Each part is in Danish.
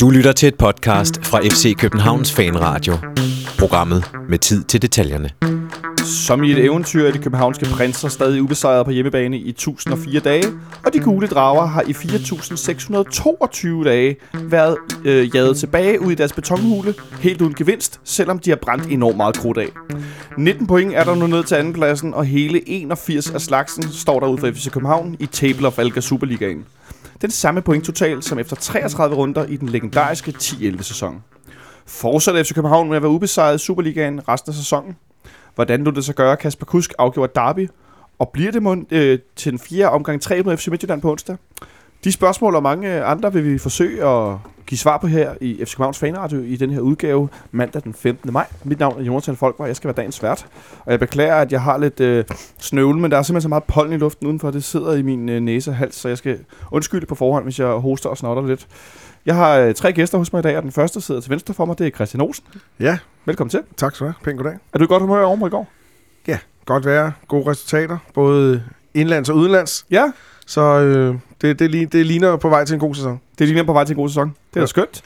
Du lytter til et podcast fra FC Københavns Fanradio. Programmet med tid til detaljerne. Som i et eventyr er de københavnske prinser stadig ubesejret på hjemmebane i 1004 dage, og de gule drager har i 4622 dage været øh, jaget tilbage ud i deres betonhule, helt uden gevinst, selvom de har brændt enormt meget krudt af. 19 point er der nu ned til andenpladsen, og hele 81 af slagsen står der ud for FC København i Table of Alga Superligaen. Den samme point total som efter 33 runder i den legendariske 10-11 sæson. Fortsætter FC København med at være ubesejret i Superligaen resten af sæsonen? Hvordan du det så gøre? Kasper Kusk afgjorde Derby, og bliver det mund, øh, til den fjerde omgang 3 mod FC Midtjylland på onsdag? De spørgsmål og mange andre vil vi forsøge at give svar på her i FC Københavns Fanradio i den her udgave mandag den 15. maj. Mit navn er Jonathan Folkvar, jeg skal være dagens vært. Og jeg beklager, at jeg har lidt øh, snøvle, men der er simpelthen så meget pollen i luften udenfor, det sidder i min øh, næse og hals, så jeg skal undskylde på forhånd, hvis jeg hoster og snotter lidt. Jeg har øh, tre gæster hos mig i dag, og den første sidder til venstre for mig, det er Christian Olsen. Ja, Velkommen til. tak skal du have. Pænt goddag. Er du i godt humør over i går? Ja, godt være. Gode resultater, både indlands og udenlands. Ja, Så øh, det, det, det ligner på vej til en god sæson. det ligner på vej til en god sæson. Det er da Ja. skønt.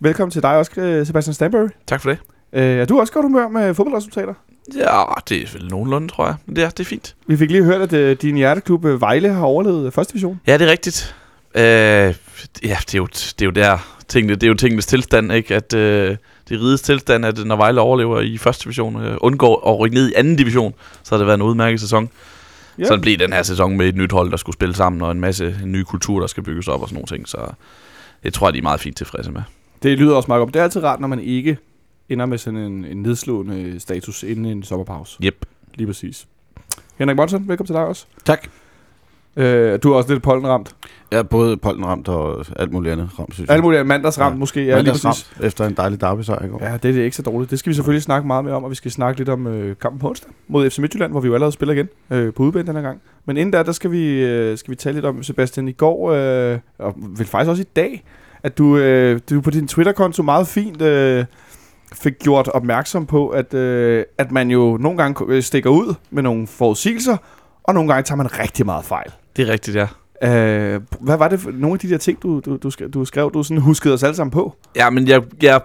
Velkommen til dig også, øh, Sebastian Stanbury. Tak for det. Øh, er du også godt humør med fodboldresultater? Ja, det er vel nogenlunde, tror jeg. Men det er, det er fint. Vi fik lige hørt, at øh, din hjerteklub øh, Vejle har overlevet første division. Ja, det er rigtigt. Øh, ja, det er, jo, det er jo der tingene, det er jo tingenes tilstand, ikke? At øh, det rides tilstand, at når Vejle overlever i første division, øh, undgår at rykke ned i anden division, så har det været en udmærket sæson. Ja. Ja. Så det bliver den her sæson med et nyt hold, der skulle spille sammen, og en masse en ny kultur, der skal bygges op og sådan nogle ting. Så det tror jeg, de er meget fint tilfredse med. Det lyder også meget godt. Det er altid rart, når man ikke ender med sådan en, en nedslående status inden en sommerpause. Yep. Lige præcis. Henrik Monsen, velkommen til dig også. Tak. Øh, du er også lidt pollenramt. Er både pollenramt og alt muligt andet ramt, synes jeg. Alt muligt mandagsramt ja. Ja. måske. Ja, lige præcis. ramt efter en dejlig derby sejr i går. Ja, det er det ikke så dårligt. Det skal vi selvfølgelig snakke meget mere om, og vi skal snakke lidt om øh, kampen på onsdag mod FC Midtjylland, hvor vi jo allerede spiller igen øh, på udbanen den her gang. Men inden da, der skal vi, øh, skal vi tale lidt om, Sebastian, i går, øh, og vel faktisk også i dag, at du, øh, du på din Twitter-konto meget fint øh, fik gjort opmærksom på, at, øh, at man jo nogle gange øh, stikker ud med nogle forudsigelser, og nogle gange tager man rigtig meget fejl. Det er rigtigt, ja. Øh, hvad var det for nogle af de der ting, du, du, du, skrev, du skrev, du sådan huskede os alle sammen på? Ja, men jeg, jeg,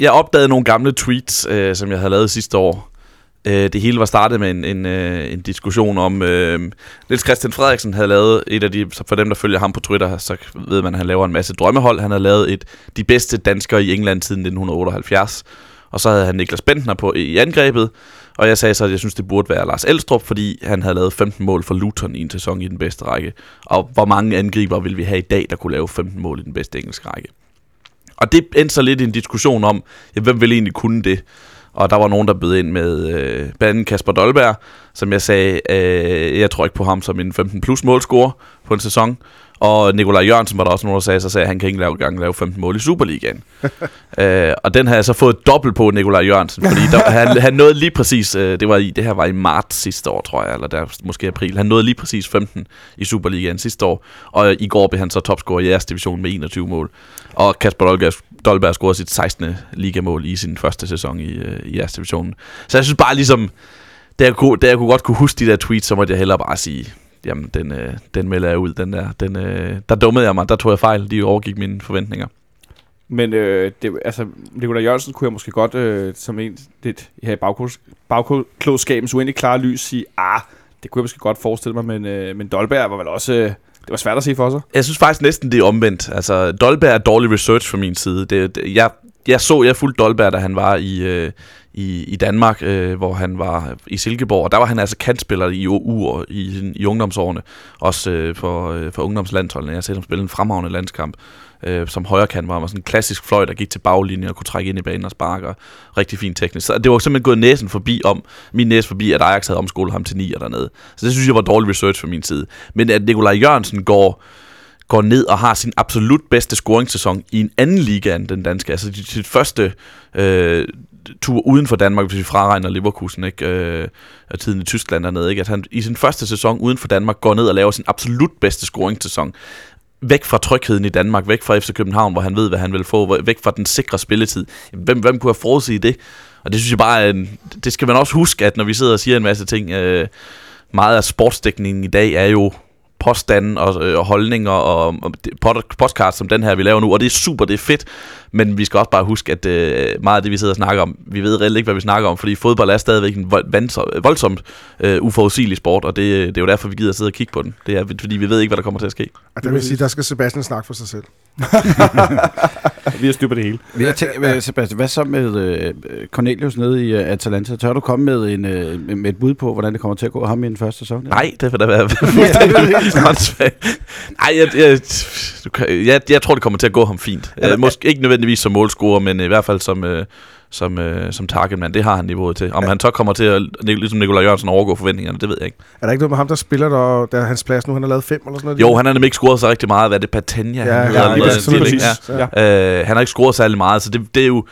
jeg opdagede nogle gamle tweets, øh, som jeg havde lavet sidste år. Øh, det hele var startet med en, en, øh, en diskussion om... Øh, Niels Christian Frederiksen havde lavet et af de... For dem, der følger ham på Twitter, så ved man, at han laver en masse drømmehold. Han havde lavet et de bedste danskere i England siden 1978. Og så havde han Niklas Bentner på i angrebet. Og jeg sagde så, at jeg synes, det burde være Lars Elstrup, fordi han havde lavet 15 mål for Luton i en sæson i den bedste række. Og hvor mange angriber vil vi have i dag, der kunne lave 15 mål i den bedste engelske række? Og det endte så lidt i en diskussion om, ja, hvem vil egentlig kunne det? Og der var nogen, der bød ind med øh, banden Kasper Dolberg, som jeg sagde, øh, jeg tror ikke på ham som en 15 plus målscorer på en sæson. Og Nikolaj Jørgensen var der også nogen, der sagde, så sagde at han kan ikke lave, gang lave 15 mål i Superligaen. øh, og den har jeg så fået dobbelt på Nikolaj Jørgensen, fordi der, han, han nåede lige præcis, øh, det, var i, det her var i marts sidste år, tror jeg, eller der, måske april, han nåede lige præcis 15 i Superligaen sidste år, og i går blev han så topscorer i jeres division med 21 mål. Og Kasper Dolberg, Dolberg scorede sit 16. ligamål i sin første sæson i, øh, i jeres divisionen. Så jeg synes bare ligesom, da jeg, kunne, da jeg kunne godt kunne huske de der tweets, så måtte jeg hellere bare sige, jamen den, øh, den melder jeg ud, den der. Den, øh, der dummede jeg mig, der tog jeg fejl, de overgik mine forventninger. Men øh, det, altså, Nikolaj Jørgensen kunne jeg måske godt, øh, som en lidt her i bagklods, bagklodskabens uendelig klare lys, sige, ah, det kunne jeg måske godt forestille mig, men, øh, men Dolberg var vel også, øh, det var svært at se for sig. Jeg synes faktisk næsten, det er omvendt. Altså, Dolberg er dårlig research fra min side. Det, det, jeg, jeg så, jeg fulgte Dolberg, da han var i, øh, i, i Danmark, øh, hvor han var i Silkeborg, og der var han altså kantspiller i uger i, i ungdomsårene, også øh, for, øh, for ungdomslandsholdene. Jeg har set ham spille en fremragende landskamp. Øh, som højre hvor var han var sådan en klassisk fløj, der gik til baglinjen og kunne trække ind i banen og sparke, og rigtig fint teknisk. Så det var simpelthen gået næsen forbi om, min næse forbi, at Ajax havde omskolet ham til 9 dernede. Så det synes jeg var dårlig research fra min side. Men at Nikolaj Jørgensen går går ned og har sin absolut bedste scoringssæson i en anden liga end den danske. Altså sit første øh, tur uden for Danmark, hvis vi fraregner Leverkusen, ikke? Øh, og tiden i Tyskland dernede, ikke? At han i sin første sæson uden for Danmark går ned og laver sin absolut bedste scoringssæson. Væk fra trygheden i Danmark, væk fra FC København, hvor han ved, hvad han vil få, væk fra den sikre spilletid. Hvem, hvem kunne have forudset det? Og det synes jeg bare, en, det skal man også huske, at når vi sidder og siger en masse ting, øh, meget af sportsdækningen i dag er jo påstande og, øh, og holdninger og, og podcast som den her, vi laver nu, og det er super, det er fedt, men vi skal også bare huske, at øh, meget af det, vi sidder og snakker om, vi ved reelt ikke, hvad vi snakker om, fordi fodbold er stadigvæk en voldsomt øh, uforudsigelig sport, og det, det er jo derfor, vi gider sidde og kigge på den. Det er, fordi vi ved ikke, hvad der kommer til at ske. Og det vil sige, der skal Sebastian snakke for sig selv. Vi har styr på det hele. Men jeg tænker, hvad, Sebastian, hvad så med øh, Cornelius nede i øh, Atalanta? Tør du komme med, en, øh, med et bud på, hvordan det kommer til at gå ham i den første sæson? Nej, det vil da være. Nej, jeg, jeg, jeg, jeg tror, det kommer til at gå ham fint. Øh, måske ikke nødvendigvis som målscorer, men i hvert fald som, øh, som, øh, som targetman. Det har han niveauet til. Om han så kommer til at, ligesom Nikolaj Jørgensen, overgå forventningerne, det ved jeg ikke. Er der ikke noget med ham, der spiller der, der er hans plads nu? Han har lavet fem eller sådan noget? Jo, han har nemlig ikke scoret så rigtig meget. Hvad er det, Patania? Ja, han ja, ja, den præcis. Ja. Ja. Øh, han har ikke scoret særlig meget, så det, det er jo...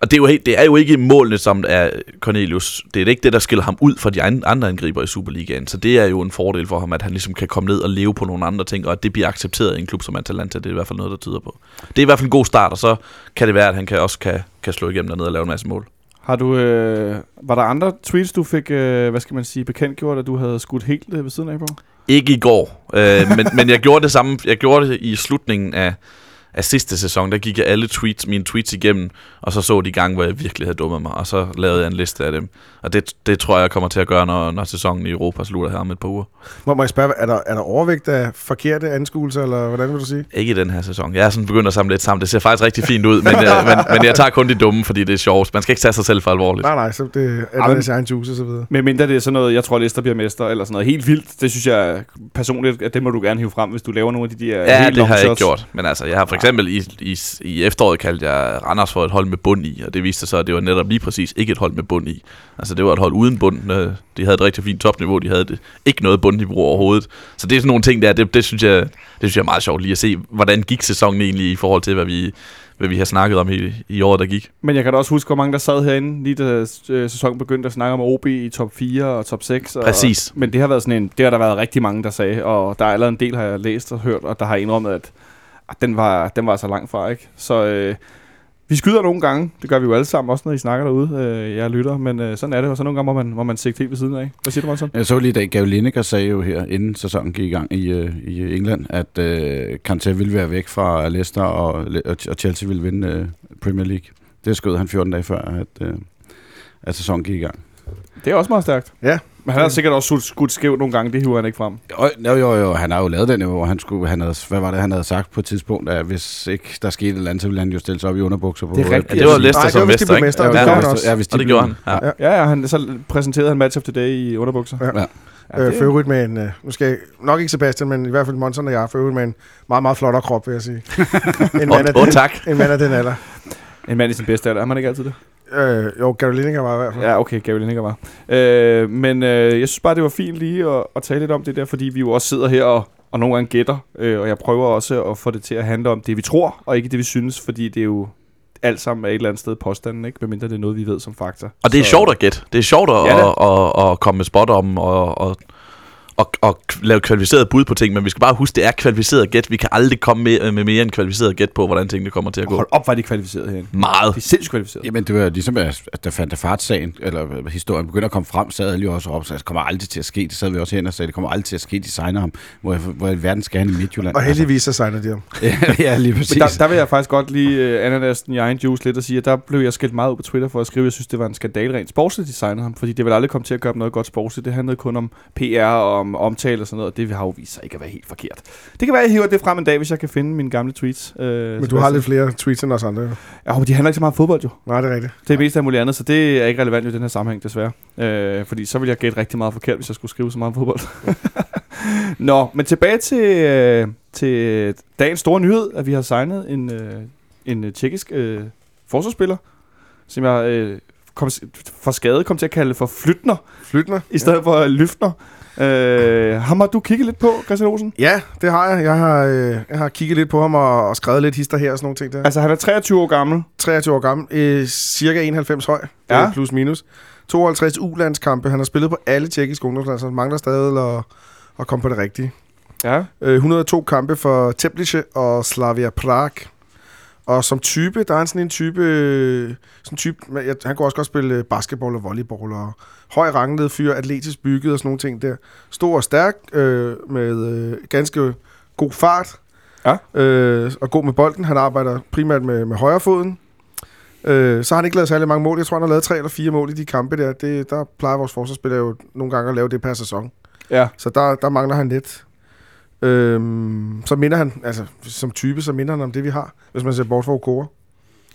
Og det er, jo, helt- det er jo ikke målene, som er Cornelius. Det er ikke det, der skiller ham ud fra de an- andre angriber i Superligaen. Så det er jo en fordel for ham, at han ligesom kan komme ned og leve på nogle andre ting, og at det bliver accepteret i en klub som Atalanta. Det er i hvert fald noget, der tyder på. Det er i hvert fald en god start, og så kan det være, at han kan også kan, kan slå igennem dernede og lave en masse mål. Har du, øh, var der andre tweets, du fik, øh, hvad skal man sige, bekendtgjort, at du havde skudt helt øh, ved siden af på? Ikke i går, øh, men, men jeg gjorde det samme. Jeg gjorde det i slutningen af, af sidste sæson. Der gik jeg alle tweets, mine tweets igennem, og så så de gange, hvor jeg virkelig havde dummet mig, og så lavede jeg en liste af dem. Og det, det tror jeg, jeg kommer til at gøre, når, når sæsonen i Europa slutter her om et par uger. Må, må jeg spørge, er der, er der overvægt af forkerte anskuelser, eller hvordan vil du sige? Ikke i den her sæson. Jeg er sådan begyndt at samle lidt sammen. Det ser faktisk rigtig fint ud, men, øh, men, men jeg tager kun de dumme, fordi det er sjovt. Man skal ikke tage sig selv for alvorligt. Nej, nej, så det er men- deres egen juice og så videre. Med mindre det er sådan noget, jeg tror, Leicester bliver mester, eller sådan noget helt vildt. Det synes jeg personligt, at det må du gerne hive frem, hvis du laver nogle af de der Ja, helt det har jeg ikke gjort. Men altså, jeg har for eksempel i, i, i efteråret kaldt jeg Randers for et hold med bund i, og det viste sig så, at det var netop lige præcis ikke et hold med bund i. Altså, det var et hold uden bund. Øh, De havde et rigtig fint topniveau, de havde det, ikke noget bundniveau overhovedet. Så det er sådan nogle ting der, det, det, synes jeg, det synes jeg er meget sjovt lige at se, hvordan gik sæsonen egentlig i forhold til, hvad vi, hvad vi har snakket om i, i året, der gik. Men jeg kan da også huske, hvor mange der sad herinde, lige da øh, sæsonen begyndte at snakke om OB i top 4 og top 6. Og, Præcis. Men det har været sådan en, det har der været rigtig mange, der sagde, og der er allerede en del, har jeg læst og hørt, og der har indrømmet, at, at den, var, den var så langt fra, ikke? Så øh, vi skyder nogle gange, det gør vi jo alle sammen, også når I snakker derude, øh, jeg lytter, men øh, sådan er det, og så nogle gange må man, må man sigte helt ved siden af. Hvad siger du, Monson? Jeg så lige i dag, Gav Lineker sagde jo her, inden sæsonen gik i gang i, øh, i England, at øh, Kanté ville være væk fra Leicester, og, og, Chelsea ville vinde øh, Premier League. Det skød han 14 dage før, at, øh, at sæsonen gik i gang. Det er også meget stærkt. Ja. Men han har sikkert også skudt, skudt skævt nogle gange, det hiver han ikke frem. Jo, jo, jo, jo, han har jo lavet den, hvor han skulle, han havde, hvad var det, han havde sagt på et tidspunkt, at hvis ikke der skete et eller andet, så ville han jo stille sig op i underbukser på. Det er rigtigt. Ja, det var det som mester, ikke? mester, Ja, ja, også. ja, hvis de Og det gjorde han. Ja. Ja. Ja, ja, han så præsenterede han Match of the Day i underbukser. Ja. Ja. Ja, Øh, for med en, øh, nu skal jeg, nok ikke Sebastian, men i hvert fald Monson og jeg, for øvrigt med en meget, meget flottere krop, vil jeg sige. en, mand af åh, den, tak. en mand af den alder. En mand i sin bedste alder. Er man ikke altid det? Øh, jo, Gary Lineker var i hvert fald. Ja, okay, Gary Lineker var. Øh, men øh, jeg synes bare, det var fint lige at, at tale lidt om det der, fordi vi jo også sidder her og, og nogle gange gætter, øh, og jeg prøver også at få det til at handle om det, vi tror, og ikke det, vi synes, fordi det er jo alt sammen er et eller andet sted påstanden, ikke? Medmindre det er noget, vi ved som fakta. Og det er Så- sjovt at gætte. Det er sjovt at, Ja, det at, at, at komme med spot om og, og, og, og lave kvalificeret bud på ting, men vi skal bare huske, det er kvalificeret gæt. Vi kan aldrig komme med, med mere end kvalificeret gæt på, hvordan tingene kommer til at gå. Hold op, var de kvalificeret herinde. Meget. De er sindssygt kvalificeret. Jamen, det var ligesom, at at da fandt sagen eller historien begynder at komme frem, sad alle jo også op, så det kommer aldrig til at ske. Det sad vi også hen og sagde, det kommer aldrig til at ske, de signer ham. Hvor, hvor i verden skal han i Midtjylland? Og heldigvis så signer de ham. Altså, ja, lige præcis. Men der, der vil jeg faktisk godt lige uh, ananasten i egen juice lidt og sige, at der blev jeg skældt meget ud på Twitter for at skrive, at jeg synes, det var en skandal rent sportsligt, de signede ham. Fordi det vil aldrig komme til at gøre noget godt sportsligt. Det handlede kun om PR og om omtale og sådan noget, og det har jo vist sig ikke at være helt forkert. Det kan være, at jeg hiver det frem en dag, hvis jeg kan finde mine gamle tweets. Uh, Men du har lidt flere tweets end os andre. jo. Ja, men de handler ikke så meget om fodbold jo. Nej, det er rigtigt. Det er mest af muligt andet, så det er ikke relevant i den her sammenhæng, desværre. Øh, fordi så ville jeg gætte rigtig meget forkert, hvis jeg skulle skrive så meget om fodbold. Nå, men tilbage til, øh, til dagens store nyhed, at vi har signet en, øh, en øh, tjekkisk øh, forsvarsspiller, som jeg øh, kom, for skade kom til at kalde for Flytner, Flytner. i stedet for Lyftner. Øh, ham har du kigget lidt på, Christian Olsen? Ja, det har jeg. Jeg har, øh, jeg har kigget lidt på ham og, og skrevet lidt hister her og sådan nogle ting der. Altså, han er 23 år gammel. 23 år gammel, øh, cirka 91 høj, Ja. ja. plus minus. 52 U-landskampe. Han har spillet på alle tjekkiske ungdomslandshold. Han mangler stadig at, at komme på det rigtige. Ja. Øh, 102 kampe for Teplice og Slavia Prag. Og som type, der er han sådan en type... Sådan type han kunne også godt spille øh, basketball og volleyball og høj rangled fyr, atletisk bygget og sådan nogle ting der. Stor og stærk, øh, med øh, ganske god fart. Ja. Øh, og god med bolden. Han arbejder primært med, med højrefoden. Øh, så har han ikke lavet særlig mange mål. Jeg tror, han har lavet tre eller fire mål i de kampe der. Det, der plejer vores forsvarsspillere jo nogle gange at lave det per sæson. Ja. Så der, der mangler han lidt. Øhm, så minder han, altså som type, så minder han om det, vi har, hvis man ser bort fra Okora.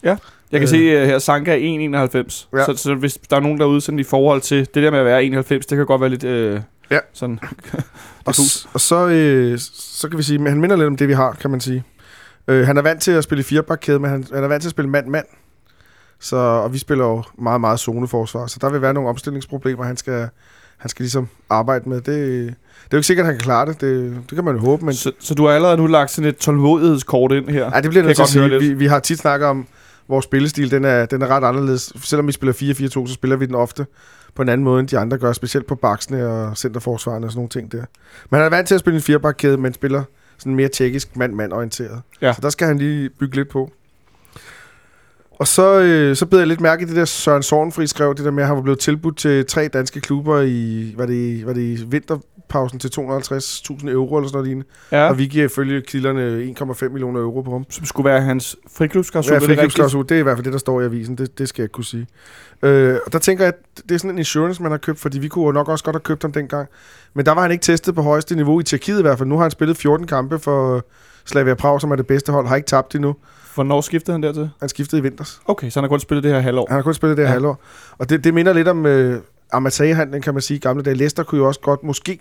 Jeg kan Øh. se uh, her, Sanka er 1,91. Ja. Ja. Så, så hvis der er nogen derude sådan i forhold til det der med at være 91, det kan godt være lidt øh, Ja. sådan... Og, s- og så, øh, så kan vi sige, at han minder lidt om det, vi har, kan man sige. Øh, han er vant til at spille i firebakkæde, men han, han er vant til at spille mand-mand. Så, og vi spiller jo meget, meget zoneforsvar, så der vil være nogle omstillingsproblemer, han skal, han skal ligesom arbejde med. Det, det er jo ikke sikkert, at han kan klare det. Det, det kan man jo håbe, men Så, så du har allerede nu lagt sådan et tålmodighedskort ind her. Ej, det bliver nødt jeg til at sige. Vi, vi har tit snakket om, vores spillestil, den er, den er ret anderledes. Selvom vi spiller 4-4-2, så spiller vi den ofte på en anden måde, end de andre gør, specielt på baksene og centerforsvarende og sådan nogle ting der. Men han er vant til at spille en firebakkæde, men spiller sådan mere tjekkisk mand-mand orienteret. Ja. Så der skal han lige bygge lidt på. Og så, øh, så bed jeg lidt mærke i det der Søren Sorgenfri skrev, det der med, at han var blevet tilbudt til tre danske klubber i, var det, var det i vinterpausen til 250.000 euro eller sådan noget lignende. Ja, Og vi giver ifølge kilderne 1,5 millioner euro på ham. som skulle være hans friklubsklausul. Ja, det friklubsklausul, det er i hvert fald det, der står i avisen. Det, det skal jeg kunne sige. Øh, og der tænker jeg, at det er sådan en insurance, man har købt, fordi vi kunne jo nok også godt have købt ham dengang. Men der var han ikke testet på højeste niveau i Tjekkiet i hvert fald. Nu har han spillet 14 kampe for Slavia Prag, som er det bedste hold. Har ikke tabt endnu. Hvornår skiftede han dertil? Han skiftede i vinters. Okay, så han har kun spillet det her halvår. Han har kun spillet det her Ja. halvår. Og det, det minder lidt om øh, Amatei-handlen, kan man sige, gamle dage. Leicester kunne jo også godt måske...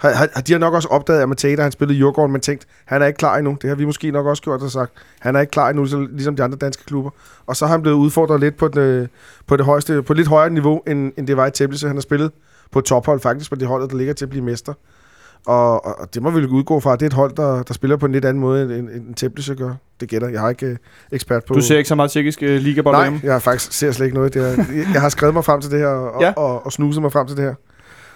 Har, har, de har nok også opdaget, at Amatei, da han spillede i Djurgården, men tænkt, han er ikke klar endnu. Det har vi måske nok også gjort og sagt. Han er ikke klar endnu, så- ligesom de andre danske klubber. Og så har han blevet udfordret lidt på, den, øh, på det højeste, på lidt højere niveau, end, end det var i Teblis. Han har spillet på tophold faktisk, på det holdet, der ligger til at blive mester. Og, og, og det må vi udgå fra. Det er et hold, der, der spiller på en lidt anden måde, end, end, end Teblis gør. Det gætter. Jeg har ikke øh, ekspert på... Du ser ikke så meget tjekkisk uh, ligabold Nej, hjemme? jeg har faktisk ser slet ikke noget. Det er, jeg har skrevet mig frem til det her, og, Ja. ja. og, og snuset mig frem til det her.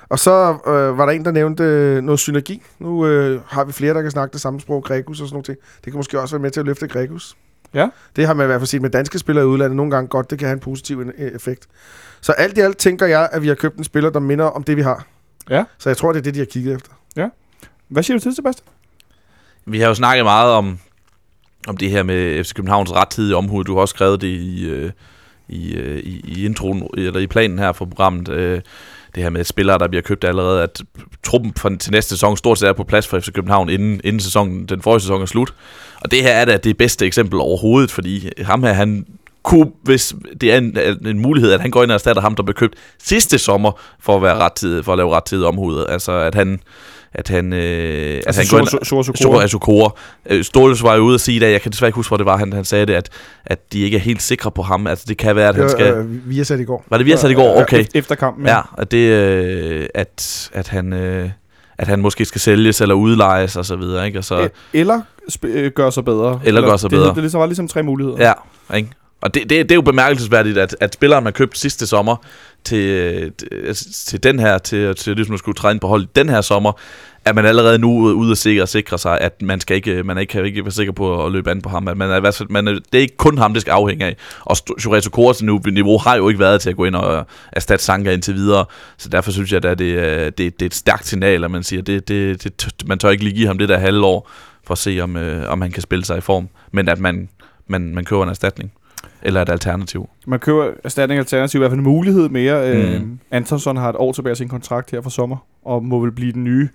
Og så øh, var der en, der nævnte noget synergi. Nu øh, har vi flere, der kan snakke det samme sprog, Gregus og sådan noget. Det kan måske også være med til at løfte Gregus. Ja. Det har man i hvert fald set med danske spillere i udlandet nogle gange godt. Det kan have en positiv øh, effekt. Så alt i alt tænker jeg, at vi har købt en spiller, der minder om det, vi har. Ja. Så jeg tror, det er det, de har kigget efter. Hvad siger du til, Sebastian? Vi har jo snakket meget om, om det her med FC Københavns rettidige omhu. Du har også skrevet det i, øh, i, øh, i, i introen, eller i planen her for programmet. Øh, det her med spillere, der bliver købt allerede, at truppen for, til næste sæson stort set er på plads for FC København, inden, inden sæsonen, den forrige sæson er slut. Og det her er da det bedste eksempel overhovedet, fordi ham her, han kunne, hvis det er en, en mulighed, at han går ind og erstatter ham, der blev købt sidste sommer for at være rettidig, for at lave rettidig omhudet. Altså at han, at han, øh, at han Sora. Sokora. Øh, Ståles var jo ude at sige det, jeg kan desværre ikke huske, hvor det var, han, han sagde det, at, at de ikke er helt sikre på ham. Altså det kan være, at han skal... Øh, vi har sat i går. Var det vi har sat i går? Okay. Efter kampen. Ja, at det, øh, at, at han... Øh, at han måske skal sælges eller udlejes og så videre, ikke? Og så, E- Eller sp- øh, gør sig bedre. Eller gør sig det, bedre. Det, det ligesom, var ligesom tre muligheder. Ja, ikke? Og det, det, det er jo bemærkelsesværdigt, at, at spilleren, man købte sidste sommer til, til, til den her, til, til ligesom at skulle træne på hold den her sommer, at man allerede nu ude at sikre, sikre sig, at man skal ikke, man ikke kan ikke være sikker på at løbe an på ham. At man er, hvert fald- man er, det er ikke kun ham, det skal afhænge af. Og Jureto Kores niveau har jo ikke været til at gå ind og erstatte Sanka indtil videre. Så derfor synes jeg, at det, er- det, det er et stærkt signal, at man siger, det, det, det, man tør ikke lige give ham det der halvår, for at se, om, øh, om han kan spille sig i form. Men at man, man, man køber en erstatning. Eller et alternativ. Man køber erstatning alternativ, i hvert fald en mulighed mere. Mm. Mm. Øh, Antonsson har et år tilbage af sin kontrakt her for sommer, og må vel blive den nye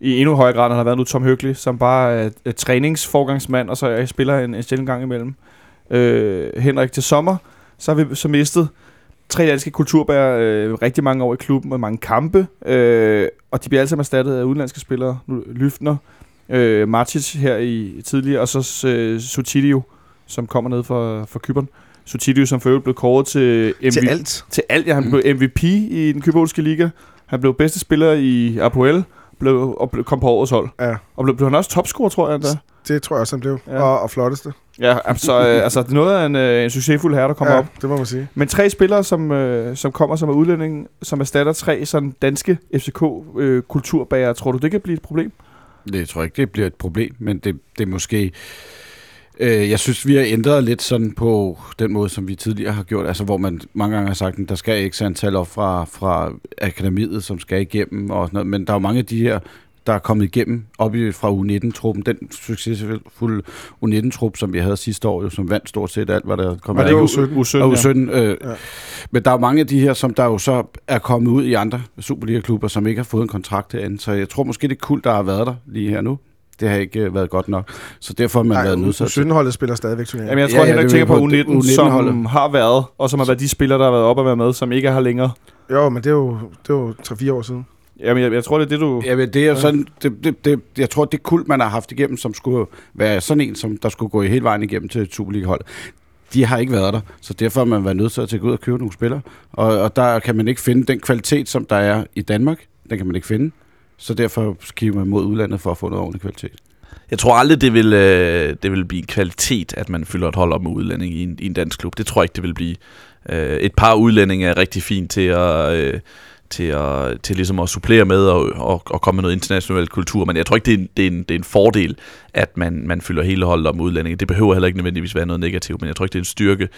i endnu højere grad, end han har været nu Tom Høgli, som bare er et træningsforgangsmand, og så jeg spiller en, en sjældent gang imellem. Øh, Henrik til sommer, så har vi så mistet tre danske kulturbærer øh, rigtig mange år i klubben og mange kampe, øh, og de bliver alle sammen erstattet af udenlandske spillere. Nu, Lyftner, øh, Martic her i tidligere, og så øh, Sutidio, som kommer ned fra, fra Kyberen. Sutidio, som for øvrigt blev kåret til MVP. Til alt. Til alt, ja. Han blev MVP i den kyberske liga. Han blev bedste spiller i Apoel, blev, og blev, kom på årets hold. Ja. Og blev, blev han også topscorer, tror jeg endda. Det tror jeg også, han blev. Ja. Og, og flotteste. Ja, altså, øh, altså det er noget af en, øh, en succesfuld herre, der kommer ja, op. det må man sige. Men tre spillere, som, øh, som kommer som er udlænding, som erstatter tre sådan danske FCK-kulturbærere, tror du, det kan blive et problem? Det tror jeg ikke, det bliver et problem, men det, det er måske... Øh, jeg synes, vi har ændret lidt sådan på den måde, som vi tidligere har gjort, altså hvor man mange gange har sagt, at der skal ikke antal op fra, fra akademiet, som skal igennem, og sådan noget. men der er jo mange af de her, der er kommet igennem op i, fra U19-truppen, den succesfulde U19-trup, som vi havde sidste år, jo, som vandt stort set alt, hvad der kom Var det af. ikke U17? U17? Og ja. U17, øh, ja. Men der er mange af de her, som der jo så er kommet ud i andre Superliga-klubber, som ikke har fået en kontrakt herinde. Så jeg tror måske, det er kult, der har været der lige her nu. Det har ikke øh, været godt nok. Så derfor har man Nej, været nødt til. U17-holdet spiller stadigvæk turnering. Jamen, jeg tror, Ja, ja, Henrik er tænker på på U19, U19 som holdet. har været, og som har været de spillere, der har været op og været med, som ikke er her længere. Jo, men det er jo, det er jo 3-4 år siden. Jamen, jeg, jeg tror, det er det, du... Ja, men det er sådan, det, det, det, jeg tror, det kult, man har haft igennem, som skulle være sådan en, som der skulle gå i hele vejen igennem til et Superliga-hold, de har ikke været der, så derfor har man været nødt til at tage ud og købe nogle spillere. Og, og der kan man ikke finde den kvalitet, som der er i Danmark. Den kan man ikke finde. Så derfor kigger man mod udlandet for at få noget ordentlig kvalitet. Jeg tror aldrig, det vil, øh, det vil blive en kvalitet, at man fylder et hold op med udlænding i en, i en dansk klub. Det tror jeg ikke, det vil blive. Øh, et par udlændinge er rigtig fint til at... Øh, til, at, til ligesom at supplere med og, og, og komme med noget international kultur, men jeg tror ikke, det er en, det er en, det er en fordel, at man, man fylder hele holdet op med udlændinge. Det behøver heller ikke nødvendigvis være noget negativt, men jeg tror ikke, det er en styrke.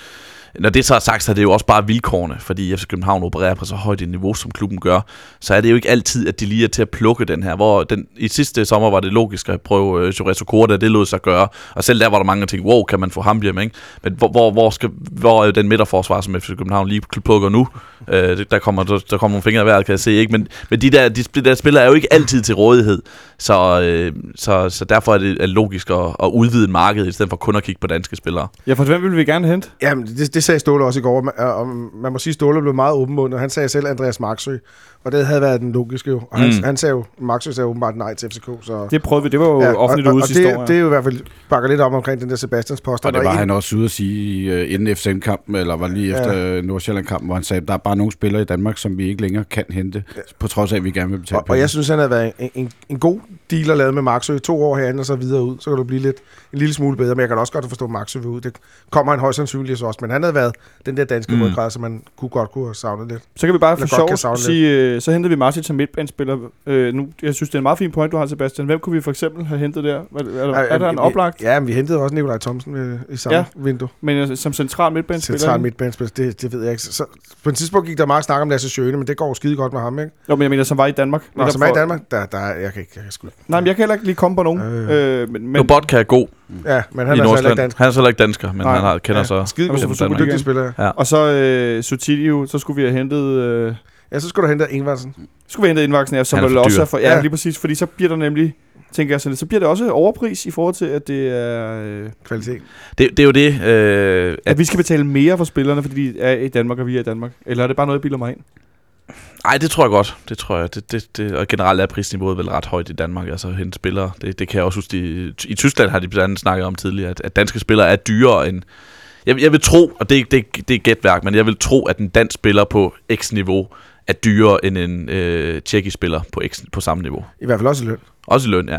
Når det så er sagt, så er det jo også bare vilkårene, fordi FC København opererer på så højt et niveau, som klubben gør, så er det jo ikke altid, at de lige er til at plukke den her. Hvor den, I sidste sommer var det logisk at prøve uh, Joreto Korda, det lod sig gøre, og selv der var der mange, der tænkte, wow, kan man få ham hjem, ikke? Men hvor, hvor, hvor, skal, hvor er den midterforsvar, som FC København lige plukker nu? Det- der, kommer, der, der kommer nogle fingre i vejret, kan jeg se, ikke? Men, men de, der, de, de der spillere er jo ikke altid til rådighed, så, øh, så, så derfor er det er logisk at, at udvide en marked, i stedet for kun at kigge på danske spillere. Ja, for hvem vil vi gerne hente? Jamen, det, det sagde Ståle også i går, og- og man må sige, at Ståle blev meget åbenmundet. Han sagde selv Andreas Marksø, og det havde været den logiske jo. Og han, Mm. han sagde jo, Marksø sagde åbenbart nej til FCK. Så, Det prøvede vi, det var jo ja, offentligt og, ude og, sidste det, år. Ja. det er jo i hvert fald bakker lidt om omkring den der Sebastians post. Og det var er han også ude at sige uh, inden FCM-kampen, eller var lige Ja. efter ja. Nordsjælland-kampen, hvor han sagde, at der er bare nogle spillere i Danmark, som vi ikke længere kan hente, på trods af, at vi gerne vil betale og, og jeg synes, han har været en, en, en god deal at lave med Marksø. To år herinde og så videre ud, så kan du blive lidt, en lille smule bedre. Men jeg kan også godt forstå, at Marksø vil ud. Det kommer han højst sandsynligt også. Men han havde været den der danske Mm. ryggrad, som man kunne godt kunne have savnet lidt. Så kan vi bare for kan sjov sige, øh, så henter vi Martin som midtbanespiller. Øh, nu, jeg synes, det er en meget fin point, du har, Sebastian. Hvem kunne vi for eksempel have hentet der? Er, er, er, er der en oplagt? Ja, men vi hentede også Nikolaj Thomsen øh, i samme Ja. vindue. Men øh, som central midtbanespiller? Central midtbanespiller, det, det ved jeg ikke. Så, så, på et tidspunkt gik der meget snak om Lasse Sjøne, men det går jo skide godt med ham, ikke? Jo, men jeg mener, som var i Danmark. Nå, som er i Danmark, der, der, er- jeg kan ikke, jeg kan sgu ikke. Nej, men jeg kan heller ikke lige komme på nogen. Øh. Øh, men, Men Lobotka er god Ja, men han er heller Nordsjælland. ikke dansk. Han er så heller ikke dansker, men Nej. han har, kender Ja, så... Skide god, dygtig spiller. Ja. og så øh, Sotilio, så skulle vi have hentet... Øh, Ja, så skulle du hente Ingvarsen. skulle vi have hentet indvaksen, ja, som er vel for også er for... Ja, Ja. lige præcis, fordi så bliver der nemlig... Tænker jeg sådan lidt, så bliver det også overpris i forhold til, at det er... Øh, Kvalitet. Det, det er jo det, øh, at at, vi skal betale mere for spillerne, fordi de er i Danmark, og vi er i Danmark. Eller er det bare noget, jeg bilder mig ind? ej, det tror jeg godt. Det tror jeg. Det, det, det, og generelt er prisniveauet vel ret højt i Danmark, altså hente spillere. Det, det kan jeg også huske, de, i Tyskland har de blandt andet snakket om tidligere, at, at danske spillere er dyrere end... Jeg, jeg vil tro, og det, det, det er gætværk, men jeg vil tro, at en dansk spiller på X-niveau er dyrere end en øh, tjekkisk spiller på, X, på samme niveau. I hvert fald også i løn. Også i løn, ja.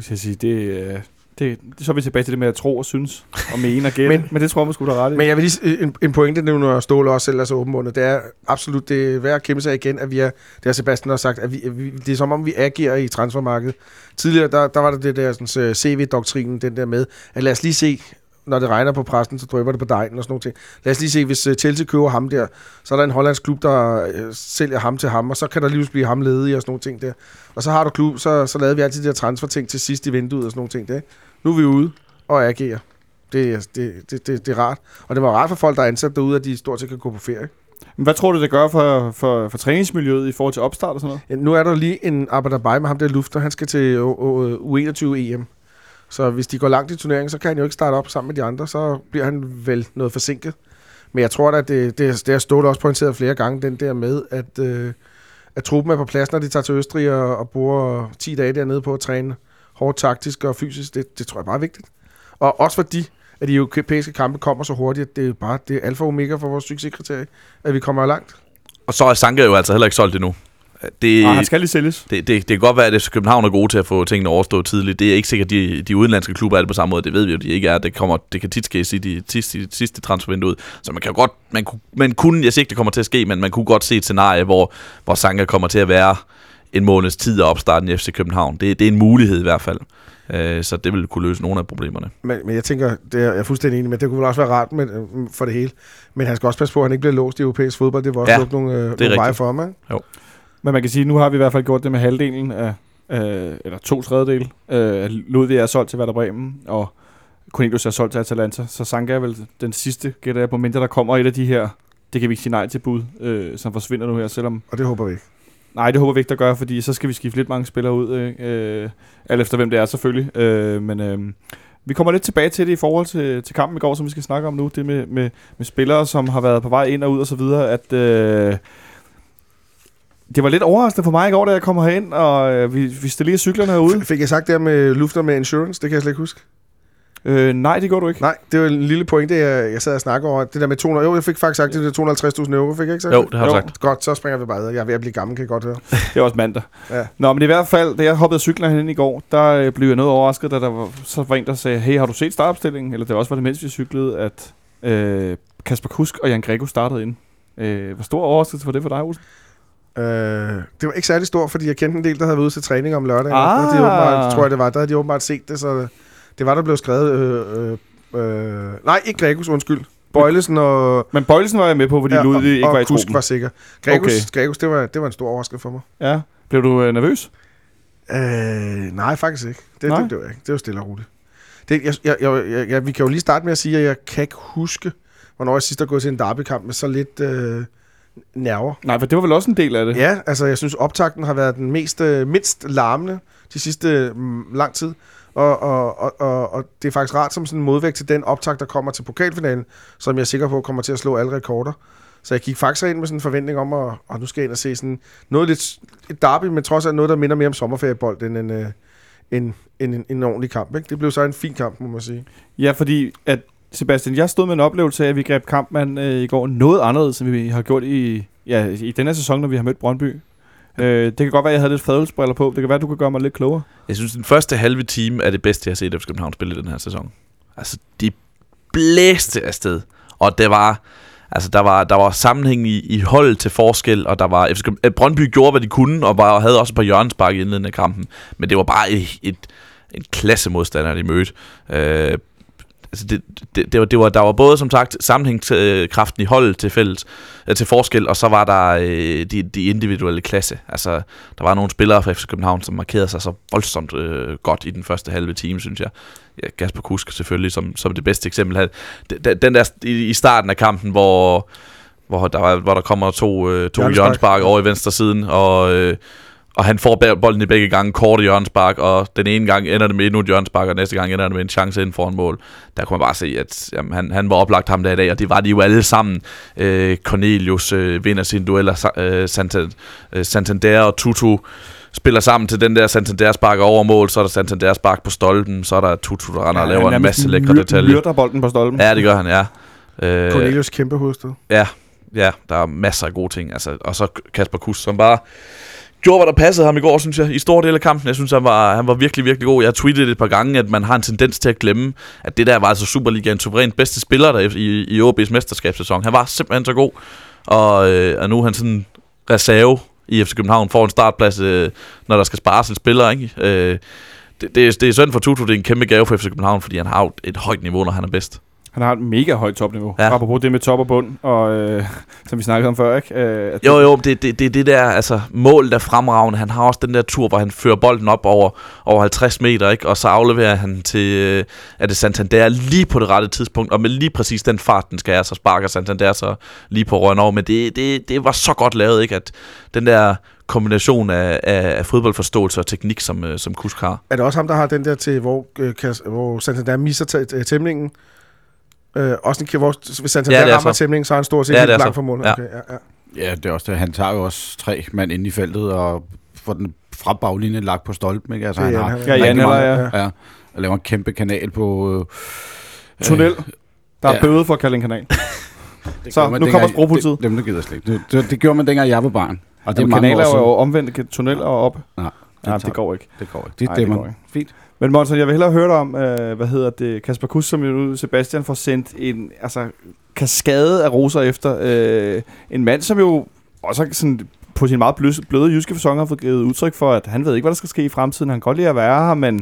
Skal jeg sige, det, øh, det, det, så er vi tilbage til det med at tro og synes, og mene og gætte. men, Men- det tror jeg, man skulle da ret i. Men jeg vil lige, en, en pointe, nu når Ståle også selv er så åbenmundet, det er absolut, det er værd at kæmpe sig igen, at vi er, det har Sebastian også sagt, at vi, at vi, det er som om, vi agerer i transfermarkedet. Tidligere, der, der var der det der sådan, øh, CV-doktrinen, den der med, at lad os lige se, når det regner på præsten, så drøber det på dejen og sådan nogle ting. Lad os lige se, hvis øh, Chelsea køber ham der, så er der en hollandsk klub, der øh, sælger ham til ham, og så kan der lige blive ham ledig og sådan nogle ting der. Og så har du klub, så, så lavede vi altid de der transferting til sidst i vinduet og sådan nogle ting der. Nu er vi ude og agerer. Det, er- det, det, det, det er rart. Og det var rart for folk, der er ansat derude, at de stort set kan gå på ferie. Men hvad tror du, det gør for, for, for træningsmiljøet i forhold til opstart og sådan noget? Ja, nu er der lige en arbejder med ham der Lufter. Han skal til U- U- U21 EM. Så hvis de går langt i turneringen, så kan han jo ikke starte op sammen med de andre. Så bliver han vel noget forsinket. Men jeg tror da, at det, det, det har stået også pointeret flere gange, den der med, at, øh, at truppen er på plads, når de tager til Østrig og, og bruger 10 dage dernede på at træne hårdt taktisk og fysisk. Det, det tror jeg bare er vigtigt. Og også fordi, at de europæiske kampe kommer så hurtigt, at det er bare det er alfa og omega for vores succeskriterie, at vi kommer langt. Og så er Sanke jo altså heller ikke solgt endnu. Det, Ah, han skal lige sælges. det, det, det kan godt være, at FC København er gode til at få tingene overstået tidligt. Det er ikke sikkert, at de, de udenlandske klubber er det på samme måde. Det ved vi jo, de ikke er. Det, kommer, det kan tit ske i de sidste, sidste transfervindue. Så man kan jo godt, man, kunne, man kunne, jeg siger ikke, det kommer til at ske, men man kunne godt se et scenarie, hvor, hvor Sanka kommer til at være en måneds tid at opstarte i FC København. Det, det er en mulighed i hvert fald. Øh, så det vil kunne løse nogle af problemerne. Men, men jeg tænker, det er jeg er fuldstændig enig med, det kunne vel også være rart med, øh, for det hele. Men han skal også passe på, at han ikke bliver låst i europæisk fodbold. Det var også Ja, nogle, øh, nogle veje for ham, ikke? Men man kan sige, at nu har vi i hvert fald gjort det med halvdelen af, øh, eller to tredjedel. Øh, Ludvig er solgt til Werder Bremen, og Cornelius er solgt til Atalanta. Så Sanka er vel den sidste, gætter jeg på, mindre der kommer et af de her, det kan vi ikke sige nej til bud, øh, som forsvinder nu her, selvom Og det håber vi ikke. Nej, det håber vi ikke, der gør, fordi så skal vi skifte lidt mange spillere ud, øh, alt efter hvem det er selvfølgelig. Øh, men øh, vi kommer lidt tilbage til det i forhold til, til kampen i går, som vi skal snakke om nu. Det med, med, med spillere, som har været på vej ind og ud og så videre, at... Øh, det var lidt overraskende for mig i går, da jeg kommer herind, og øh, vi, vi stiller lige cyklerne herude. F- Fik jeg sagt det her med lufter med insurance? Det kan jeg slet ikke huske. Øh, nej, det går du ikke. Nej, det var en lille pointe, jeg, jeg sad og snakkede over. Det der med 200... Jo, jeg fik faktisk sagt, det der 250.000 euro, fik jeg ikke sagt Jo, det? har du sagt. Godt, så springer vi bare videre. Jeg er ved at blive gammel, kan jeg godt høre. Det er også mandag. Ja. Nå, men i hvert fald, da jeg hoppede cyklen hen i går, der øh, blev jeg noget overrasket, da der var, så var en, der sagde, hey, har du set startopstillingen? Eller det var også var det, mens vi cyklede, at øh, Kasper Kusk og Jan Grego startede ind. Øh, hvor stor overraskelse var det for dig, Olsen? Øh, det var ikke særlig stort, fordi jeg kendte en del, der havde været ude til træning om lørdagen. Ah. Havde de åbenbart, tror jeg, det var. Der havde de åbenbart set det, så det var, der blev skrevet... Øh, øh, øh, nej, ikke Gregus, undskyld. Bøjlesen og, Men Bøjlesen var jeg med på, fordi ja, Ludvig ikke og, var i og truppen. var sikker. Gregus, Okay. Gregus det, var, det var en stor overraskelse for mig. Ja. Blev du øh, nervøs? Øh, nej, faktisk ikke. Det, Nej? det, var jeg ikke. Det var stille og roligt. Det, jeg, jeg, jeg, jeg, jeg, vi kan jo lige starte med at sige, at jeg kan ikke huske, hvornår jeg sidst har gået til en derbykamp med så lidt øh, nerver. Nej, for det var vel også en del af det. Ja, altså jeg synes, optakten har været den mest, øh, mindst larmende de sidste mm, lang tid. Og, og, og, og, og det er faktisk rart som sådan en modvægt til den optakt, der kommer til pokalfinalen, som jeg er sikker på kommer til at slå alle rekorder. Så jeg gik faktisk ind med sådan en forventning om, at og nu skal jeg ind og se sådan noget lidt et derby, men trods alt noget, der minder mere om sommerferiebold end en, øh, en, en, en, en ordentlig kamp. Ikke? Det blev så en fin kamp, må man sige. Ja, fordi at Sebastian, jeg stod med en oplevelse af, at vi greb kampmand øh, i går noget anderledes, end vi har gjort i, ja, i den her sæson, når vi har mødt Brøndby. Øh, det kan godt være, at jeg havde lidt fadelsbriller på. Det kan være, at du kan gøre mig lidt klogere. Jeg synes, den første halve time er det bedste, jeg har set FC København spille i den her sæson. Altså, de blæste afsted. Og det var, altså, der var, der var sammenhæng i, i hold til forskel, og der var, FC Brøndby gjorde, hvad de kunne, og var, havde også et par hjørnespark i indledningen af kampen. Men det var bare et, et, en klasse modstander, de mødte. Øh, altså det, det, det, var, det var, der var både som sagt sammenhængskraften i holdet til fælles, øh, til forskel, og så var der øh, de, de individuelle klasse. Altså, der var nogle spillere fra FC København, som markerede sig så voldsomt øh, godt i den første halve time, synes jeg. Ja, Kasper Kusk selvfølgelig som, som det bedste eksempel. Han- Den, der i, i starten af kampen, hvor, hvor, der, var, hvor der kommer to, øh, to hjørnespark over i venstre siden, og... Øh, og han får bolden i begge gange, korte hjørnespark, og den ene gang ender det med endnu et hjørnespark, og næste gang ender det med en chance ind foran mål. Der kunne man bare se, at jamen, han, han var oplagt ham der i dag, og det var de jo alle sammen. Øh, Cornelius øh, vinder sin duel af Sa- øh, Santa, øh, Santander og Tutu spiller sammen til den der Santander spark over mål, så er der Santander spark på stolpen, så er der Tutu, der render og laver en masse lækre detaljer. Myrder bolden på stolpen. Ja, det gør han, ja. Øh, Cornelius kæmpe hovedstød. Ja, ja, der er masser af gode ting. Altså, og så Kasper Kuss, som bare gjorde, hvad der passede ham i går, synes jeg, i store del af kampen. Jeg synes, han var, han var virkelig, virkelig god. Jeg har tweetet et par gange, at man har en tendens til at glemme, at det der var altså Superligaen suverænt bedste spiller der i, i OB's mesterskabssæson. Han var simpelthen så god. Og, øh, og nu er han sådan reserve i FC København, får en startplads, øh, når der skal spares en spiller, ikke? Øh, det, det, er, det er synd for Tutu, det er en kæmpe gave for FC København, fordi han har et højt niveau, når han er bedst. Han har et mega højt topniveau. Ja. Apropos det med top og bund, og, øh, som vi snakkede om før, ikke? Øh, Jo, jo, det, det, det, det der altså, mål, der er fremragende. Han har også den der tur, hvor han fører bolden op over, over 50 meter, ikke? og så afleverer han til øh, er det Santander lige på det rette tidspunkt, og med lige præcis den fart, den skal have, så sparker Santander så lige på røven over. Men det, det, det var så godt lavet, ikke? at den der kombination af, af, af fodboldforståelse og teknik, som, øh, som Kusk har. Er det også ham, der har den der til, hvor, øh, hvor Santander misser tæ- tæmningen? Øh, også en, hvor, hvis Ja, det ja, er rammer så. tæmningen, så er han stort set Ja, ja, det er helt langt så. fra målet. Ja. Okay, ja, ja. Ja, det er også det. Han tager jo også tre mand ind i feltet og får den fra baglinjen lagt på stolpen. Ikke? Altså, Det er han har han. Ja, Heller, ja. ja. Og laver en kæmpe kanal på... Øh, Tunnel. Der er Ja. bøde for at kalde en kanal. det Så, nu dengang- kommer sprogpolitiet. Det, dem, der gider slet ikke. Det, det, det, gjorde man dengang, jeg var barn. Og det er Jamen, mange kanaler er jo omvendt tunnel og op. Nej, Nej, tager- det går ikke. Det går ikke. Det Nej, er det det, går ikke. Fint. Men Monson, jeg vil hellere høre dig om, øh, hvad hedder det, Kasper Kuss, som jo nu Sebastian får sendt en altså, kaskade af roser efter. Øh, en mand, som jo også sådan på sin meget bløde, bløde jyske fasong har fået givet udtryk for, at han ved ikke, hvad der skal ske i fremtiden. Han kan godt lide at være her, men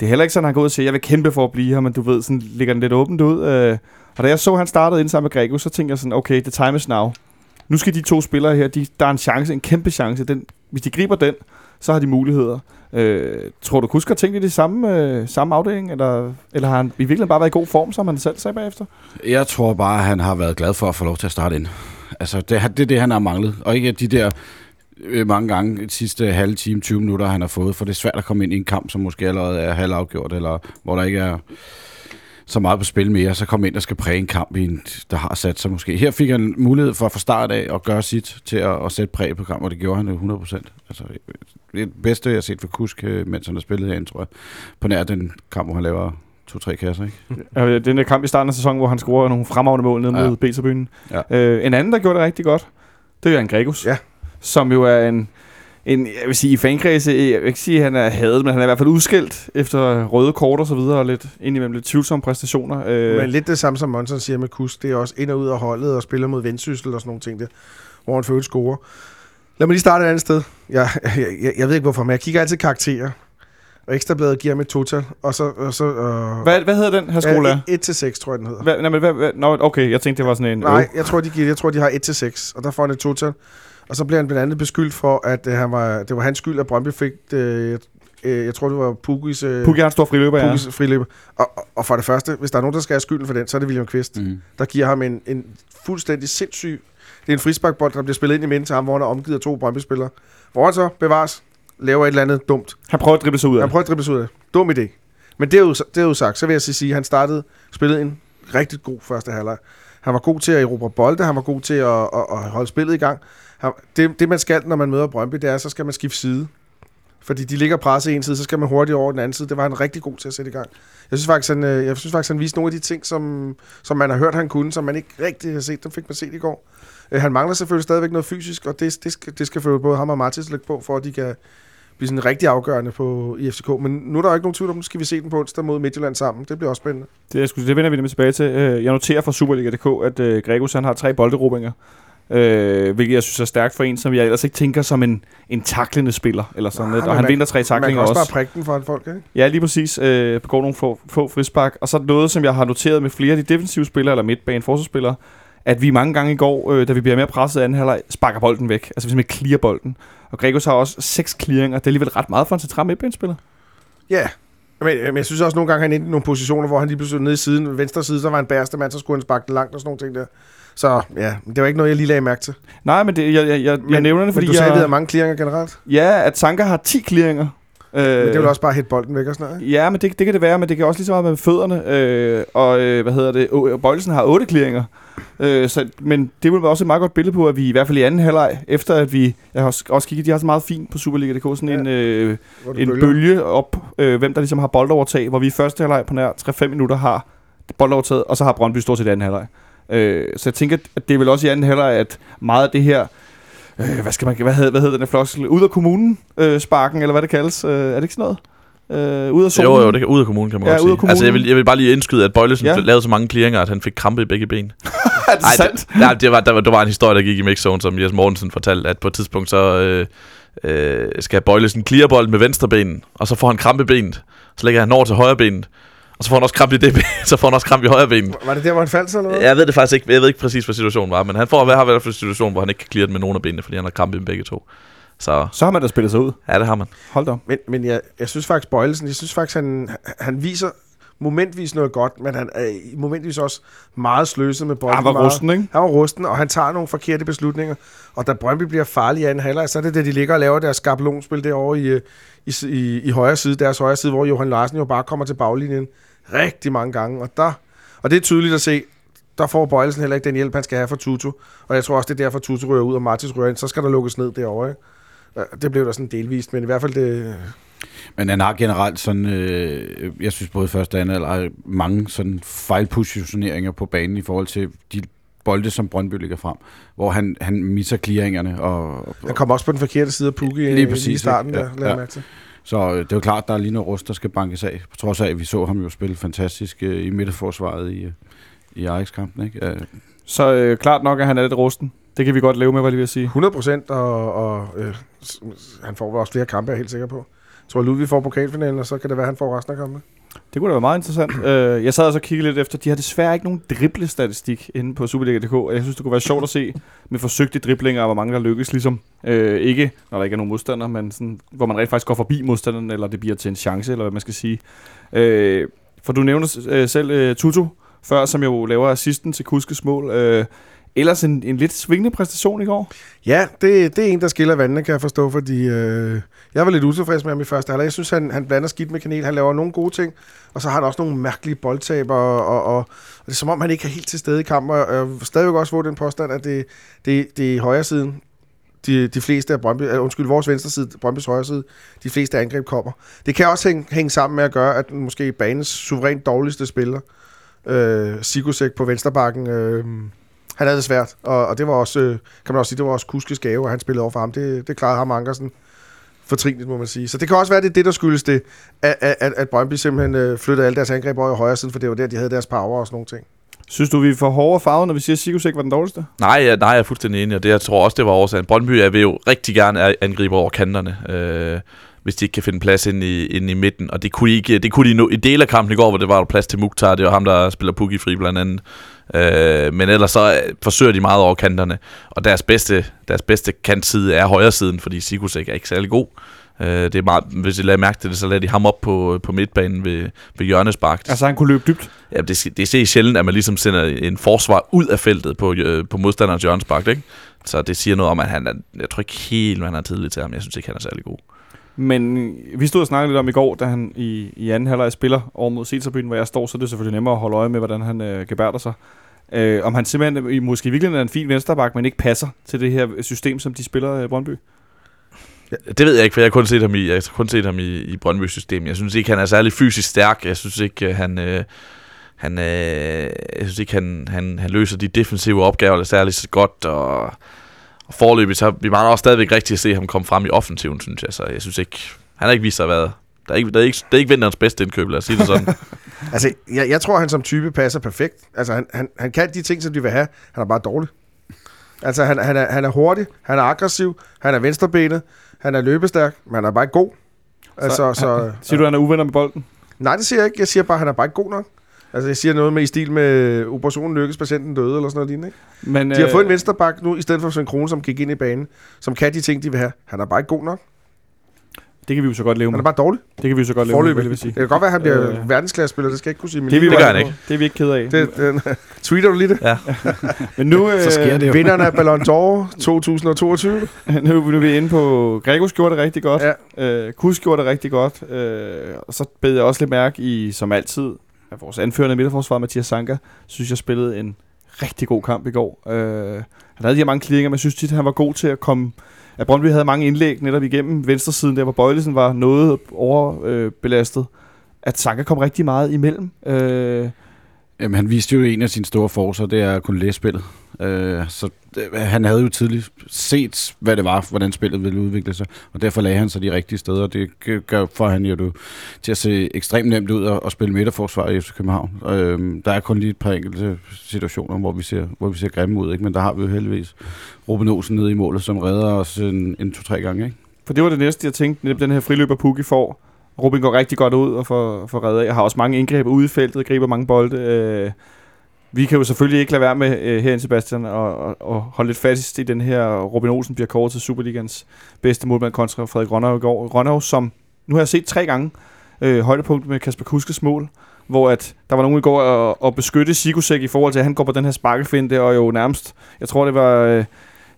det er heller ikke sådan, at han går ud og siger, jeg vil kæmpe for at blive her, men du ved, sådan ligger den lidt åbent ud. Øh, og da jeg så, at han startede ind sammen med Gregus, så tænkte jeg sådan, okay, the time is now. Nu skal de to spillere her, de, der er en chance, en kæmpe chance. Den, hvis de griber den, så har de muligheder. Øh, tror du, Kusk har tænkt i det samme, øh, samme afdeling, eller, eller har han i virkeligheden bare været i god form, som han selv sagde bagefter? Jeg tror bare, at han har været glad for at få lov til at starte ind. Altså, det, er- det er det, han har manglet. Og ikke de der øh, mange gange de sidste halve time, 20 minutter, han har fået. For det er svært at komme ind i en kamp, som måske allerede er halvafgjort, eller hvor der ikke er så meget på spil mere, så komme ind og skal præge en kamp, i en, der har sat sig måske. Her fik han mulighed for at fra start af at gøre sit til at, at sætte præg på kampen, og det gjorde han jo 100%. Altså, det er det bedste, jeg har set for Kusk, øh, mens han har spillet herinde, tror jeg. På nær den kamp, hvor han laver to-tre kasser, ikke? Øh, den der kamp i starten af sæsonen, hvor han scorer nogle fremragende mål nede Ja. mod B-tribunen. Ja. Øh, en anden, der gjorde det rigtig godt, det er Jan Gregus. Ja. Som jo er en, en, jeg vil sige, i fankredse, jeg vil ikke sige, at han er hadet, men han er i hvert fald udskilt efter røde kort og så videre, og lidt, indimellem lidt tvivlsomme præstationer. Øh, Men lidt det samme, som Monson siger med Kus, det er også ind og ud af holdet og spiller mod vendsyssel og sådan nogle ting der, hvor han føler score. Lad mig lige starte et andet sted. Jeg, jeg, jeg, jeg ved ikke hvorfor, men jeg kigger altid karakterer. Og Ekstrabladet giver mit total, og så... Og så øh, hvad, hvad hedder den her skole? Ja, Ja, 1 til 6, tror jeg, den hedder. hvad, nej, men hvad, hvad, nå, okay, jeg tænkte, det var sådan en... Nej, jeg tror, de, giver, jeg tror, de har 1 til 6, og der får han et total. Og så bliver han blandt andet beskyldt for, at øh, han var, det var hans skyld, at Brøndby fik, øh, øh, jeg tror, det var Pukis, øh, Pukki har en stor friløber, ja. Pukis friløber. Og, og, og for det første, hvis der er nogen, der skal have skylden for den, så er det William Kvist. Mm. der giver ham en, en fuldstændig sindssyg... Det er en frisparkbold, der bliver spillet ind i midten til ham, hvor han er omgivet af to Brøndby-spillere. Hvor han så bevares, laver et eller andet dumt. Han prøver at drible sig ud af Han prøver at drible sig ud af. Dum idé. Men det er, jo, sagt, så vil jeg sige, at han startede, spillede en rigtig god første halvleg. Han var god til at erobre bolde, han var god til at, at, at holde spillet i gang. Han, det, det, man skal, når man møder Brøndby, det er, så skal man skifte side. Fordi de ligger presset i en side, så skal man hurtigt over den anden side. Det var han rigtig god til at sætte i gang. Jeg synes faktisk, han, øh, jeg synes faktisk, han viste nogle af de ting, som, som man har hørt, han kunne, som man ikke rigtig har set. Dem fik man set i går. Øh, Han mangler selvfølgelig stadigvæk noget fysisk, og det, det, skal, det skal selvfølgelig både ham og Martins lægge på, for at de kan blive sådan rigtig afgørende på i FCK. Men nu er der jo ikke nogen tvivl om, nu skal vi se den på onsdag mod Midtjylland sammen. Det bliver også spændende. Det, jeg skulle, det vender vi nemlig tilbage til. Øh, Jeg noterer fra Superliga.dk, at øh, Gregus han har tre bolderobinger. Øh, hvilket jeg synes er stærkt for en, som jeg ellers ikke tænker som en, en taklende spiller. Eller sådan Nej, lidt. Og han man- vinder tre Man kan taklinger også, også. bare prikke den for folk, ikke? Ja, lige præcis. Øh, begår nogle få, få frispark. Og så noget, som jeg har noteret med flere af de defensive spillere, eller midtbane forsvarsspillere, at vi mange gange i går, øh, da vi bliver mere presset af anden halvleg, sparker bolden væk. Altså hvis man clear bolden. Og Gregos har også seks clearinger. Det er alligevel ret meget for en central midtbanespiller. Ja. Men, men jeg synes også nogle gange, han endte i nogle positioner, hvor han lige pludselig nede i siden, venstre side, så var han bæreste mand, så skulle han sparke den langt og sådan nogle ting der. Så ja, det var ikke noget, jeg lige lagde mærke til. Nej, men det, jeg, jeg, jeg, Men, jeg nævner det, fordi men du sagde, at vi jeg, havde mange clearinger generelt. Ja, at Sanka har 10 clearinger. Øh, Men det jo også bare hætte bolden væk og sådan noget, ikke? Ja, men det, det kan det være, men det kan også lige så meget med fødderne. Øh, og øh, hvad hedder det? O- Bøjelsen har otte clearinger. Øh, så, men det vil være også et meget godt billede på, at vi i hvert fald i anden halvleg, efter at vi, jeg har også, også kigget, de har så meget fint på Superliga.dk, sådan Ja. en, øh, Hvor du en bølger. bølge op, øh, hvem der ligesom har boldovertag, hvor vi i første halvleg på nær 3-5 minutter har boldovertaget, og så har Brøndby stort set i anden halvleg. Øh, så jeg tænker, at det er vel også i anden halvleg, at meget af det her, øh, hvad skal man, hvad hedder, hvad hedder den her floskel, ud af kommunen øh, sparken, eller hvad det kaldes, øh, er det ikke sådan noget? Øh, ud af zonen? Jo, jo, det kan ud af kommunen, kan man Ja, godt ud af sige. Altså, jeg kommunen. vil, jeg vil bare lige indskyde, at Bøjlesen Ja. lavede så mange clearinger, at han fik krampe i begge ben. er det Ej, sandt? det, nej, det var, der, var, der var en historie, der gik i mixzone, som Jes Mortensen fortalte, at på et tidspunkt så øh, øh, skal Bøjlesen clear bolden med venstre ben, og så får han krampe benet. Så lægger han over til højre benet, og så får han også krampe i det ben, så får han også krampe i højre benet. Var det der, hvor han faldt så, eller hvad? Jeg ved det faktisk ikke, jeg ved ikke præcis, hvad situationen var, men han får har i hvert fald en situation, hvor han ikke kan clear den med nogen af benene, fordi han har krampe i dem begge to. Så Så har man da spillet sig ud. ja, det har man. Hold da. op. Men, men jeg, jeg synes faktisk, Bøjelsen, jeg synes faktisk, han, han viser momentvis noget godt, men han er momentvis også meget sløset med bolden. Han var meget- rusten, ikke? Han var rusten, og han tager nogle forkerte beslutninger. Og da Brøndby bliver farlig i anden halvleg, så er det det, de ligger og laver deres skabelonspil derovre i, øh, i, i, i højre side, deres højre side, hvor Johan Larsen jo bare kommer til baglinjen rigtig mange gange. Og, der, og det er tydeligt at se, der får Bøjelsen heller ikke den hjælp, han skal have fra Tutu. Og jeg tror også, det er derfor, Tutu rører ud, og Martins rører ind. Så skal der lukkes ned derovre. Ikke? Ja, Det blev der sådan delvist, men i hvert fald det... Men han har generelt sådan, øh, jeg synes både første og anden, eller mange sådan fejlpositioneringer på banen i forhold til de bolde, som Brøndby ligger frem, hvor han, han misser clearingerne. Og, og, Han kom også på den forkerte side af Pukki Lige lige, præcis, lige i starten, ikke? der, Ja, ja, ja. mærke til. så øh, det er jo klart, der er lige noget rust, der skal bankes af. På trods af, at vi så ham jo spille fantastisk øh, i midterforsvaret i, øh, i Ajax-kampen. Ikke? Øh, Så øh, klart nok, at han er lidt rusten. Det kan vi godt leve med, lige ved at sige. 100 procent, og, og øh, han får vel også flere kampe, er jeg helt sikker på. Tror tror, Ludvig får pokalfinalen, og så kan det være, at han får resten af kampene. Det kunne da være meget interessant. uh, jeg sad og så kiggede lidt efter, de har desværre ikke nogen driblestatistik inde på Superliga.dk, og jeg synes, det kunne være sjovt at se med forsøgte driblinger, og hvor mange der lykkes ligesom. Uh, ikke, når der ikke er nogen modstander, men sådan, hvor man rent faktisk går forbi modstanderen, eller det bliver til en chance, eller hvad man skal sige. Uh, for du nævner uh, selv uh, Tutu før, som jo laver assisten til Kuskes mål. Uh, ellers en, en lidt svingende præstation i går. Ja, det, det er en, der skiller vandene, kan jeg forstå, fordi øh, jeg var lidt utilfreds med ham i første halvleg. Jeg synes, han, han blander skidt med kanel. Han laver nogle gode ting, og så har han også nogle mærkelige boldtaber, og, og, og, og det er som om, han ikke er helt til stede i kampen. Og jeg stadigvæk også få den påstand, at det, det, det er højre siden, de, de fleste af Brøndby, uh, undskyld, vores venstre side, Brøndbys højre side, de fleste angreb kommer. Det kan også hænge, hænge sammen med at gøre, at måske banens suverænt dårligste spiller, øh, Sigusek på venstrebakken, øh, han havde det svært, og, og det var også, øh, kan man også sige, det var også Kuskes gave, at han spillede over for ham. Det, det klarede ham Ankersen fortrinligt, må man sige. Så det kan også være, det er det, der skyldes det, at, at, at Brøndby simpelthen øh, flyttede alle deres angreb over i højre side, for det var der, de havde deres power og sådan nogle ting. Synes du, vi er for hårde farvet, når vi siger, at Sigurdsek var den dårligste? Nej, ja, nej, jeg er fuldstændig enig, og det, jeg tror også, det var årsagen. Brøndby er vil jo rigtig gerne angribe over kanterne, øh, hvis de ikke kan finde plads ind i, ind i midten. Og det kunne de ikke. Det kunne de no, i del af kampen i går, hvor det var der plads til Mukhtar. Det var ham, der spiller Pukki fri blandt andet. Øh, men ellers så øh, forsøger de meget over kanterne. Og deres bedste, deres bedste kantside er højre siden, fordi Sigurdsek er ikke særlig god. Øh, det er meget, hvis I lader mærke til det, så lader de ham op på, på midtbanen ved, ved hjørnespark. Altså, han kunne løbe dybt. Ja, det, det ser sjældent, at man ligesom sender en forsvar ud af feltet på, øh, på modstanderens hjørnespark, ikke? Så det siger noget om, at han er, jeg tror ikke helt, man har tidligt til ham. Jeg synes ikke, han er særlig god. Men vi stod og snakkede lidt om i går, da han i, i anden halvleg spiller over mod Ceterbyen, hvor jeg står, så er det selvfølgelig nemmere at holde øje med, hvordan han øh, gebærder sig. Øh, om han simpelthen i- måske virkelig er en fin vensterbak, men ikke passer til det her system, som de spiller i Brøndby. Det ved jeg ikke, for jeg har kun set ham i, jeg har kun set ham i, i Brøndby system. Jeg synes ikke, han er særlig fysisk stærk. Jeg synes ikke, øh, han... Øh, han, øh, jeg synes ikke, han, han, han løser de defensive opgaver særlig så godt, og, og forløbet, så vi mangler også stadigvæk rigtig at se ham komme frem i offensiven, synes jeg. Så jeg synes ikke, han har ikke vist sig at være... Der er ikke, der er ikke, det er ikke vinterens bedste indkøb, lad os sige det sådan. Altså, jeg, jeg tror, han som type passer perfekt. Altså, han, han, han kan de ting, som de vil have. Han er bare dårlig. Altså, han, han, er, han er hurtig, han er aggressiv, han er venstrebenet, han er løbestærk, men han er bare ikke god. Altså, så, Siger du, han er uvenner med bolden? Nej, det siger jeg ikke. Jeg siger bare, at han er bare ikke god nok. Altså, jeg siger noget med i stil med operationen lykkes, patienten døde, eller sådan noget lignende. Ikke? Men, De har fået en vensterbak nu, i stedet for Svend Krone, som gik ind i banen, som kan de ting, de vil have. Han er bare ikke god nok. Det kan vi jo så godt leve Han med. er bare dårlig. Det kan vi jo så godt leve med, Forløbig. vil jeg Det sige. kan godt være, at han bliver Øh. øh. verdensklassespiller, det skal jeg ikke kunne sige. Men Det, er vi det gør han ikke. Det er vi ikke ked af. Det, den, tweeter du lige det? Ja. Men nu, Så sker det jo. Vinderen af Ballon d'Or 2022. nu, nu er vi inde på... Gregos gjorde det rigtig godt. Ja. Øh, Kus gjorde det rigtig godt. Øh, og så bed jeg også lidt mærke i, som altid, af vores anførende midterforsvar, Mathias Sanka, synes jeg spillede en rigtig god kamp i går. Øh, han havde de her mange kliringer, men jeg synes tit, at han var god til at komme... At Brøndby havde mange indlæg netop igennem venstresiden, der hvor Bøjlesen var noget overbelastet. Øh, at Sanka kom rigtig meget imellem. Øh, Jamen, han viste jo en af sine store forser, det er at kunne læse spillet. Øh, så det, han havde jo tidligt set, hvad det var, hvordan spillet ville udvikle sig, og derfor lagde han sig de rigtige steder, og det gør for han jo til at se ekstremt nemt ud at, at spille midterforsvar i FC København. Øh, der er kun lige et par enkelte situationer, hvor vi ser, hvor vi ser grimme ud, ikke? men der har vi jo heldigvis Ruben Olsen nede i målet, som redder os en, en to-tre gange. Ikke? For det var det næste, jeg tænkte, netop den her friløber Pukki får. Robin går rigtig godt ud og får, får reddet af. Jeg har også mange indgreb ude i feltet, griber mange bolde. Øh, vi kan jo selvfølgelig ikke lade være med øh, herinde, Sebastian, og, og, og holde lidt fast i den her. Robin Olsen bliver kåret til Superligans bedste målmand kontra Frederik Rønnerv i går. Rønnerv, som nu har jeg set tre gange øh, højdepunkt med Kasper Kuskes mål, hvor at der var nogen i går at, at beskytte Sigusek i forhold til, at han går på den her sparkefinde, og jo nærmest, jeg tror det var... Øh,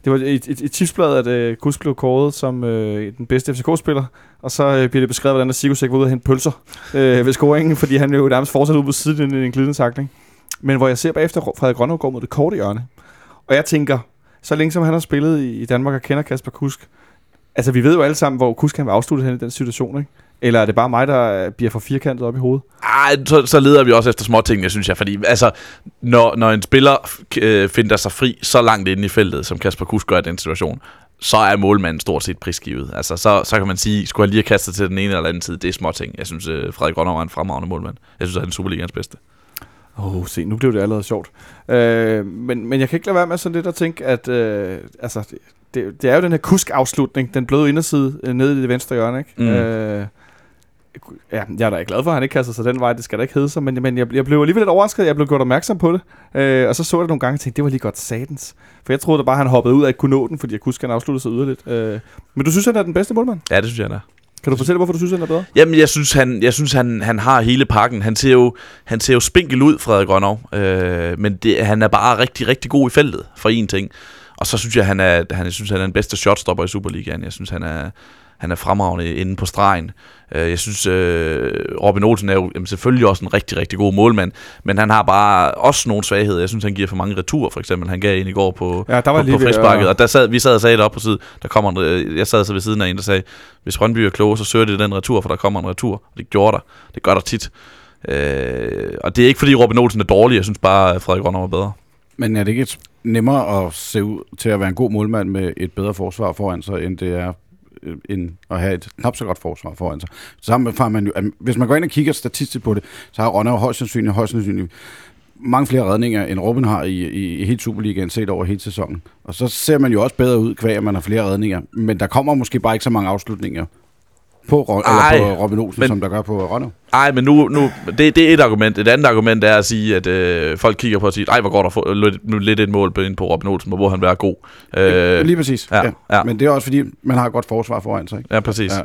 det var et, et, et tipsblad, at øh, Kusk blev kåret som øh, den bedste FCK-spiller, og så øh, bliver det beskrevet, hvordan Sigurdsæk var ude og hente pølser øh, ved scoringen, fordi han jo nærmest fortsat ude på siden i en glidende takling. Men hvor jeg ser bagefter, Frederik Rønnerv går mod det korte hjørne. Og jeg tænker, så længe som han har spillet i i Danmark og kender Kasper Kusk, altså vi ved jo alle sammen, hvor Kusk kan være afsluttet hen i den situation, ikke? Eller er det bare mig, der bliver for firkantet op i hovedet? Ej, så, så leder vi også efter småtingene, synes jeg. Fordi altså, når, når en spiller øh, finder sig fri så langt inde i feltet, som Kasper Kusk gør i den situation, så er målmanden stort set prisgivet. Altså, så, så kan man sige, skulle han lige have kastet til den ene eller anden tid, det er småting. Jeg synes, øh, Frederik Rønner var en fremragende målmand. Jeg synes, han er Superligans bedste. Åh, oh, se, nu blev det allerede sjovt. Øh, men, men jeg kan ikke lade være med sådan lidt at tænke, at øh, altså, det, det, er jo den her kusk-afslutning, den bløde inderside øh, nede i det venstre hjørne, ikke? Mm. Øh, ja, jeg er da glad for, at han ikke kaster sig den vej, det skal da ikke hedde sig, men, men jeg, jeg blev alligevel lidt overrasket, jeg blev gjort opmærksom på det, øh, og så så jeg det nogle gange og tænkte, det var lige godt satans. For jeg troede da bare, han hoppede ud af ikke kunne nå den, fordi jeg kunne han afsluttede sig yderligt. Øh, men du synes, han er den bedste målmand? Ja, det synes jeg, han er. Kan du fortælle, hvorfor du synes, han er bedre? Jamen, jeg synes, han, jeg synes han, han har hele pakken. Han ser jo, han ser jo spinkel ud, Frederik Grønov. Øh, men det, han er bare rigtig, rigtig god i feltet, for en ting. Og så synes jeg, han er, han, jeg synes, han er den bedste shotstopper i Superligaen. Jeg synes, han er, han er fremragende inde på stregen. Øh, jeg synes, øh, Robin Olsen er jo jamen, selvfølgelig også en rigtig, rigtig god målmand, men han har bare også nogle svagheder. Jeg synes, han giver for mange returer, for eksempel. Han gav en i går på, Ja, der var på, lige på ved frisparket, og der sad, vi sad og sagde det op på siden, der kommer en, øh, jeg sad så ved siden af en, der sagde, hvis Brøndby er kloge, så søger de den retur, for der kommer en retur. Og det gjorde der. Det gør der tit. Øh, og det er ikke fordi Robin Olsen er dårlig, jeg synes bare, at Frederik Rønner var bedre. Men er det ikke nemmere at se ud til at være en god målmand med et bedre forsvar foran sig, end det er øh, end at have et knap så godt forsvar foran sig. Sammen med man jo, hvis man går ind og kigger statistisk på det, så har Ronald jo højst sandsynligt, højst sandsynligt mange flere redninger, end Robin har i, i, i hele Superligaen set over hele sæsonen. Og så ser man jo også bedre ud, kvæg at man har flere redninger. Men der kommer måske bare ikke så mange afslutninger på, Ro- Ej, eller på Robin Olsen, men- som der gør på Rønner. Nej, men nu, nu det, det er et argument. Et andet argument er at sige, at øh, folk kigger på og siger, ej, hvor går der for, lidt, nu lidt et mål på, ind på Robin Olsen, hvor han være god. Øh, Lige præcis. ja, ja. Men det er også fordi, man har et godt forsvar foran sig. Ikke? ja, præcis. Ja.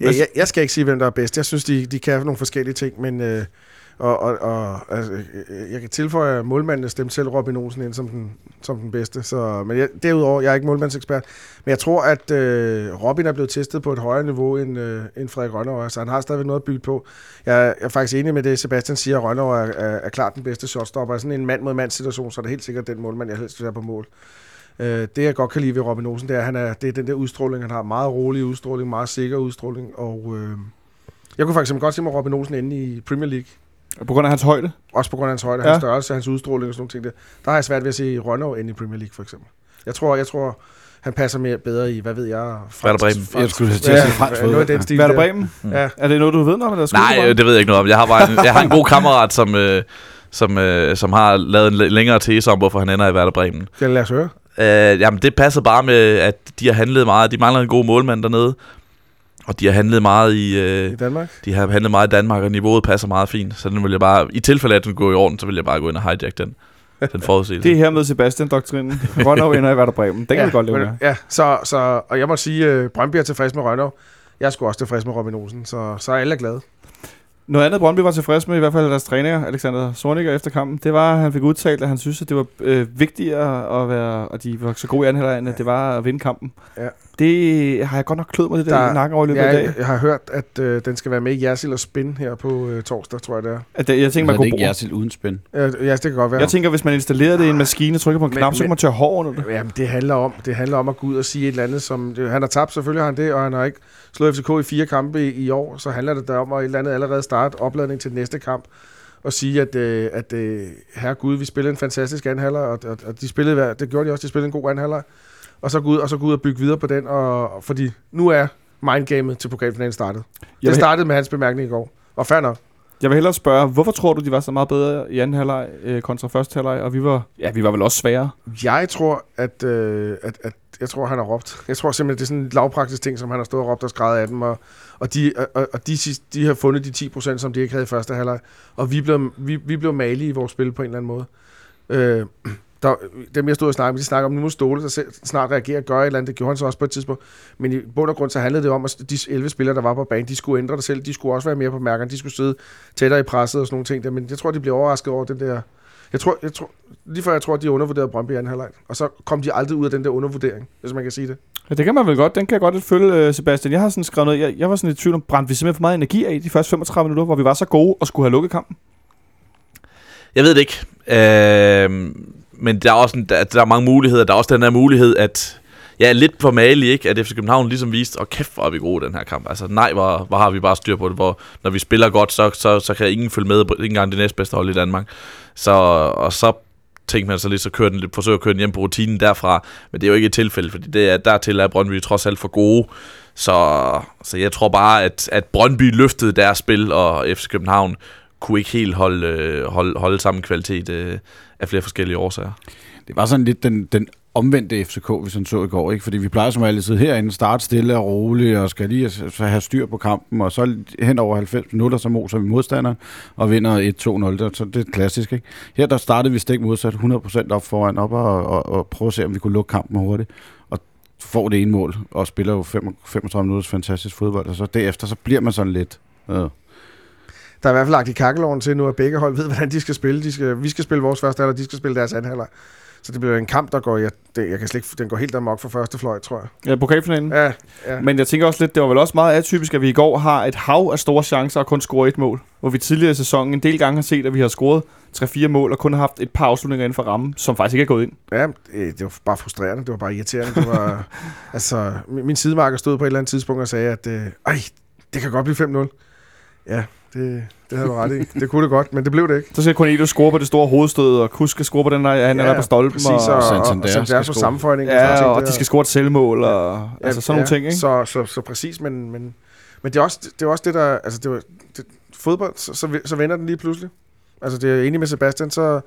Ja. Jeg, jeg, jeg skal ikke sige, hvem der er bedst. Jeg synes, de, de kan nogle forskellige ting, men øh, og, og, og, altså, øh, jeg kan tilføje, at målmanden stemte selv Robin Olsen ind som den, som den bedste. Så, men jeg, derudover, jeg er ikke målmandsekspert, men jeg tror, at øh, Robin er blevet testet på et højere niveau end, øh, end Frederik Rønner, så han har stadigvæk noget at bygge på. Jeg, jeg er faktisk enig med det, Sebastian siger, at Rønner er, er, er klart den bedste shotstopper. I sådan en mand mod mand situation, så er det helt sikkert den målmand, jeg helst vil have på mål. Øh, det jeg godt kan lide ved Robin Olsen, det er, han er, det er den der udstråling, han har. Meget rolig udstråling, meget sikker udstråling. Og øh, jeg kunne faktisk godt se mig Robin Olsen inde i Premier League. På grund af hans højde. Også på grund af hans højde, Ja. ja. hans størrelse, hans udstråling og sådan nogle ting. Der, der har jeg svært ved at se Rønner inde i Premier League, for eksempel. Jeg tror, jeg tror han passer mere bedre i, hvad ved jeg... Werder Bremen. Jeg skulle til at sige fransk noget den ja. stil. Werder der. Bremen. Ja. Er det noget, du ved noget om? Eller skulle Nej, det ved jeg ikke noget om. Jeg har, bare en, jeg har en god kammerat, som, øh, som, øh, som har lavet en læ- længere tese om, hvorfor han ender i Werder Bremen. Skal jeg lade os høre? Øh, jamen, det passer bare med, at de har handlet meget. De mangler en god målmand dernede. Og de har handlet meget i... Øh, I Danmark? de har handlet meget i Danmark, og niveauet passer meget fint. Så den vil jeg bare... I tilfælde, at den går i orden, så vil jeg bare gå ind og hijack den. Den forudsigelse. Det er her med Sebastian-doktrinen. Rønner ender i Werder Bremen. Den kan vi godt leve men- med. Ja, så, så, og jeg må sige, uh, Brøndby er tilfreds med Rønner. Jeg er sgu også tilfreds med Robin Olsen, så, så er alle glade. Noget andet, Brøndby var tilfreds med, i hvert fald deres træner, Alexander Sorniger, efter kampen, det var, at han fik udtalt, at han synes, at det var øh, vigtigere at være, og de var så gode i anden end at det var at vinde kampen. Ja. Det har jeg godt nok klød mig det der, Der- nakken over i løbet af Jeg, dagen. jeg har hørt, at øh, den skal være med i Jersil og Spin her på øh, torsdag, tror jeg det er. At det, jeg tænker, man er det kunne ikke bruge. Jersil uden? Øh, ja, det kan godt være. Jeg tænker, hvis man installerede det i en maskine og trykker på en Men- knap, så kan man tørre hår under det. Jamen, det handler om, det handler om at gå ud og sige et eller andet, som... Det, han har tabt, selvfølgelig har han det, og han har ikke slået FCK i fire kampe i, i år, så handler det der om at et eller andet allerede starte opladning til næste kamp, og sige, at, øh, at øh, herre Gud, vi spillede en fantastisk anden halvleg, og, og, og de spillede, det gjorde de også, de spillede en god anden halvleg, og så gå ud og, så gå ud og bygge videre på den, og, fordi nu er mindgamet til pokalfinalen startet. Jeg Det startede med hans bemærkning i går, og fair nok. jeg vil hellere spørge, hvorfor tror du, de var så meget bedre i anden halvleg øh, kontra første halvleg, og vi var, ja, vi var vel også sværere. Jeg tror, at, øh, at, at jeg tror, han har råbt. Jeg tror simpelthen, det er sådan en lavpraktisk ting, som han har stået og råbt og skrevet af dem, og, og, de, og, og de, de har fundet de 10 procent, som de ikke havde i første halvleg, og vi blev, vi, vi blev malige i vores spil på en eller anden måde. Øh, der, dem jeg stod og snakkede med, de snakker om, nu må Ståle der selv snart reagere og gøre et eller andet. Det gjorde han så også på et tidspunkt. Men i bund og grund så handlede det om, at de 11 spillere, der var på banen, de skulle ændre det selv. De skulle også være mere på mærkerne. De skulle sidde tættere i presset og sådan nogle ting. Der. Men jeg tror, de blev overrasket over den der... Jeg tror, jeg tror, lige før jeg tror, at de undervurderede Brøndby i anden halvleg. Og så kom de aldrig ud af den der undervurdering, hvis man kan sige det. Ja, det kan man vel godt. Den kan jeg godt lidt følge, øh, Sebastian. Jeg har sådan skrevet noget. Jeg, jeg var sådan i tvivl om, brændte vi simpelthen for meget energi af i de første 35 minutter, hvor vi var så gode og skulle have lukket kampen? Jeg ved det ikke. Øh, men der er også en, der, der er mange muligheder. Der er også den der mulighed, at ja, lidt for malig, ikke? At FC København ligesom viste, og kæft, hvor er vi gode den her kamp. Altså nej, hvor, hvor har vi bare styr på det. Hvor, når vi spiller godt, så, så, så kan ingen følge med, ikke engang det næstbedste hold i Danmark. Så, og så tænkte man så lidt, så kører den, lidt- forsøger at køre den hjem på rutinen derfra. Men det er jo ikke et tilfælde, fordi det er, dertil er Brøndby trods alt for gode. Så, så jeg tror bare, at, at Brøndby løftede deres spil, og FC København kunne ikke helt holde, øh, holde, holde samme kvalitet øh, af flere forskellige årsager. Det var sådan lidt den, den omvendte FCK, vi sådan så i går, ikke? Fordi vi plejer som altid herinde, starte stille og roligt, og skal lige have styr på kampen, og så hen over 90 minutter, så moser vi modstanderen, og vinder 1-2-0. Så det er klassisk, ikke? Her der startede vi stik modsat 100% op foran op, og, og, og prøve at se, om vi kunne lukke kampen hurtigt. Og får det ene mål, og spiller jo 35 minutters fantastisk fodbold, og så derefter, så bliver man sådan lidt... Øh. Der er i hvert fald lagt i kakkeloven til nu, at begge hold ved, hvordan de skal spille. De skal, vi skal spille vores første halvleg, de skal spille deres anden halvleg. Så det bliver en kamp, der går... Jeg, det, jeg kan slet ikke, den går helt amok for første fløj, tror jeg. Ja, pokalfinalen. Ja, ja. Men jeg tænker også lidt, det var vel også meget atypisk, at vi i går har et hav af store chancer og kun scorer et mål. Hvor vi tidligere i sæsonen en del gange har set, at vi har scoret 3-4 mål og kun har haft et par afslutninger inden for rammen, som faktisk ikke er gået ind. Ja, det var bare frustrerende. Det var bare irriterende. Det var, altså, min min sidemarker stod på et eller andet tidspunkt og sagde, at øh, ej, det kan godt blive 5-0. Ja, det, det havde du ret i. Det kunne det godt, men det blev det ikke. Så skal Cornelius score på det store hovedstød, og Kusk skal score på den der, han ja, er der på stolpen. Præcis, og, og, Santander og, Santander skal på score. sammenføjning. ja, og de skal score et selvmål, og ja, altså sådan nogle ting, ikke? Så, så, så præcis, men, men, men det, er også, det er også det, der... Altså, det, var, det, fodbold, så, så, så vender den lige pludselig. Altså, det er enig med Sebastian, så,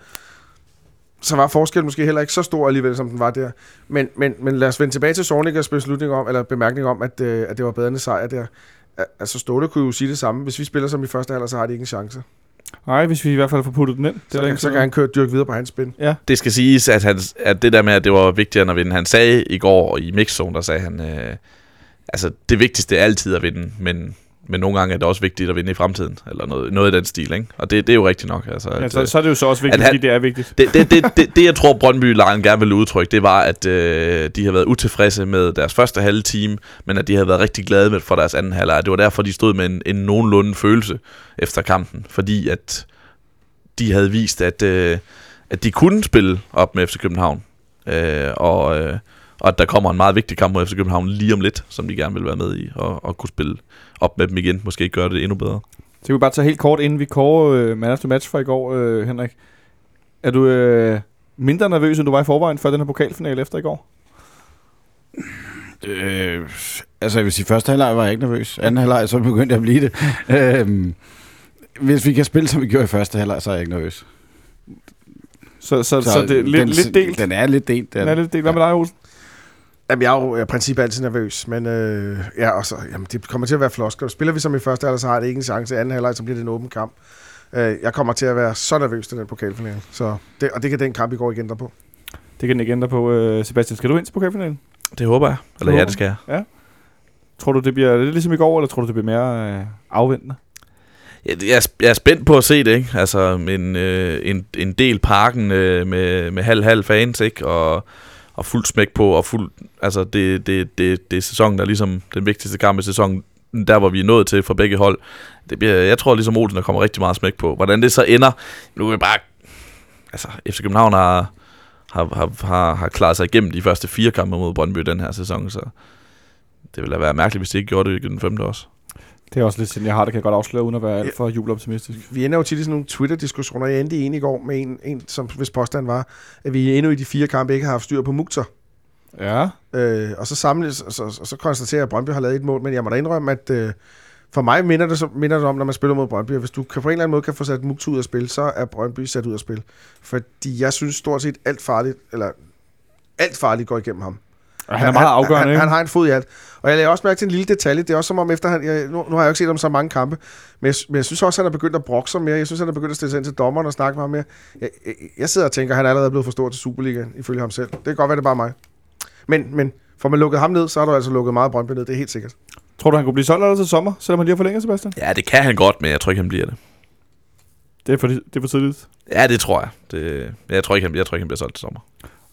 så var forskellen måske heller ikke så stor alligevel, som den var der. Men, men, men lad os vende tilbage til Sornikers beslutning om, eller bemærkning om, at, øh, at det var bedre end en sejr der. Al- Altså, Ståle kunne jo sige det samme. Hvis vi spiller som i første halvleg, så har de ikke en chance. Nej, hvis vi i hvert fald får puttet den ind. Det Så, er der kan, så kan han køre dyrke videre på hans spin. Ja, Det skal siges, at, han, at det der med, at det var vigtigere at vinde, han sagde i går i mixzone, der sagde han, øh, altså det vigtigste er altid at vinde, men, men nogle gange er det også vigtigt at vinde i fremtiden, eller noget, noget i den stil, ikke? Og det, det er jo rigtigt nok. Altså, ja at, så, så er det jo så også vigtigt, at fordi det er vigtigt. det, det, det, det, det, jeg tror, brøndby gerne ville udtrykke, det var, at øh, de har været utilfredse med deres første halve time, men at de havde været rigtig glade med for deres anden halvleg. Det var derfor, de stod med en, en nogenlunde følelse efter kampen, fordi at de havde vist, at, øh, at de kunne spille op med FC København, øh, og, øh, og at der kommer en meget vigtig kamp mod FC København lige om lidt, som de gerne vil være med i, og, og kunne spille op med dem igen, måske gøre det endnu bedre. Så kan vi bare tage helt kort, inden vi kårer øh, man of match for i går, øh, Henrik. Er du øh, mindre nervøs, end du var i forvejen før den her pokalfinale efter i går? Øh, altså, jeg vil sige, første halvleg var jeg ikke nervøs. Anden halvleg, så begyndte jeg at blive det. øhm, hvis vi kan spille, som vi gjorde i første halvleg, så er jeg ikke nervøs. Så, så, så, så det er lidt, den, lidt delt. Den er lidt delt. Den er lidt delt. Hvad med dig, Olsen? Jamen, jeg er jo i princippet altid nervøs, men øh, ja, og så, jamen, det kommer til at være flosker. Spiller vi som i første halvleg, så har det ikke en chance. I anden halvleg, så bliver det en åben kamp. Øh, jeg kommer til at være så nervøs til den pokalfinale. Så det, og det kan den kamp i går ikke ændre på. Det kan den ikke ændre på. Øh, Sebastian, skal du ind til pokalfinalen? Det håber jeg. Eller ja, det skal jeg. Tror du, det bliver det er ligesom i går, eller tror du, det bliver mere øh, afventende? Jeg, jeg, er jeg er spændt på at se det, ikke? Altså, en, øh, en, en del parken øh, med, med halv-halv fans, ikke? Og, og fuld smæk på, og fuld... Altså, det, det, det, det er sæsonen, der er ligesom den vigtigste kamp i sæsonen, der hvor vi er nået til for begge hold. Det bliver, jeg tror ligesom Olsen, der kommer rigtig meget smæk på. Hvordan det så ender, nu er vi bare... Altså, FC København har, har, har, har, har klaret sig igennem de første fire kampe mod Brøndby den her sæson, så det ville da være mærkeligt, hvis de ikke gjorde det i den femte også. Det er også lidt sådan, jeg har det, kan jeg godt afsløre, uden at være alt for jubeloptimistisk. Vi ender jo tit i sådan nogle Twitter-diskussioner. Jeg endte en i går med en, en som hvis påstand var, at vi endnu i de fire kampe ikke har haft styr på Mukhtar. Ja. Øh, og så samles, så, så, så konstaterer jeg, at Brøndby har lavet et mål, men jeg må da indrømme, at øh, for mig minder det, så, minder det om, når man spiller mod Brøndby, hvis du kan på en eller anden måde kan få sat Mukhtar ud af spil, så er Brøndby sat ud af spil. Fordi jeg synes stort set alt farligt, eller alt farligt går igennem ham. Og han er meget afgørende, han, ikke? han, har en fod i alt. Og jeg lagde også mærke til en lille detalje. Det er også som om efter han... Jeg, nu, nu har jeg jo ikke set ham så mange kampe. Men jeg, men jeg synes også, han er begyndt at brokke sig mere. Jeg synes, han er begyndt at stille sig ind til dommeren og snakke med ham mere. Jeg, jeg, jeg sidder og tænker, at han er allerede blevet for stor til Superligaen, ifølge ham selv. Det kan godt være, det er bare mig. Men, men får man lukket ham ned, så har du altså lukket meget Brøndby ned. Det er helt sikkert. Tror du, han kunne blive solgt allerede til sommer, selvom han lige har forlænget, Sebastian? Ja, det kan han godt, men jeg tror ikke, han bliver det. Det er for, det er for tidligt. Ja, det tror jeg. Det, jeg, tror ikke, han, jeg tror ikke, han bliver solgt til sommer.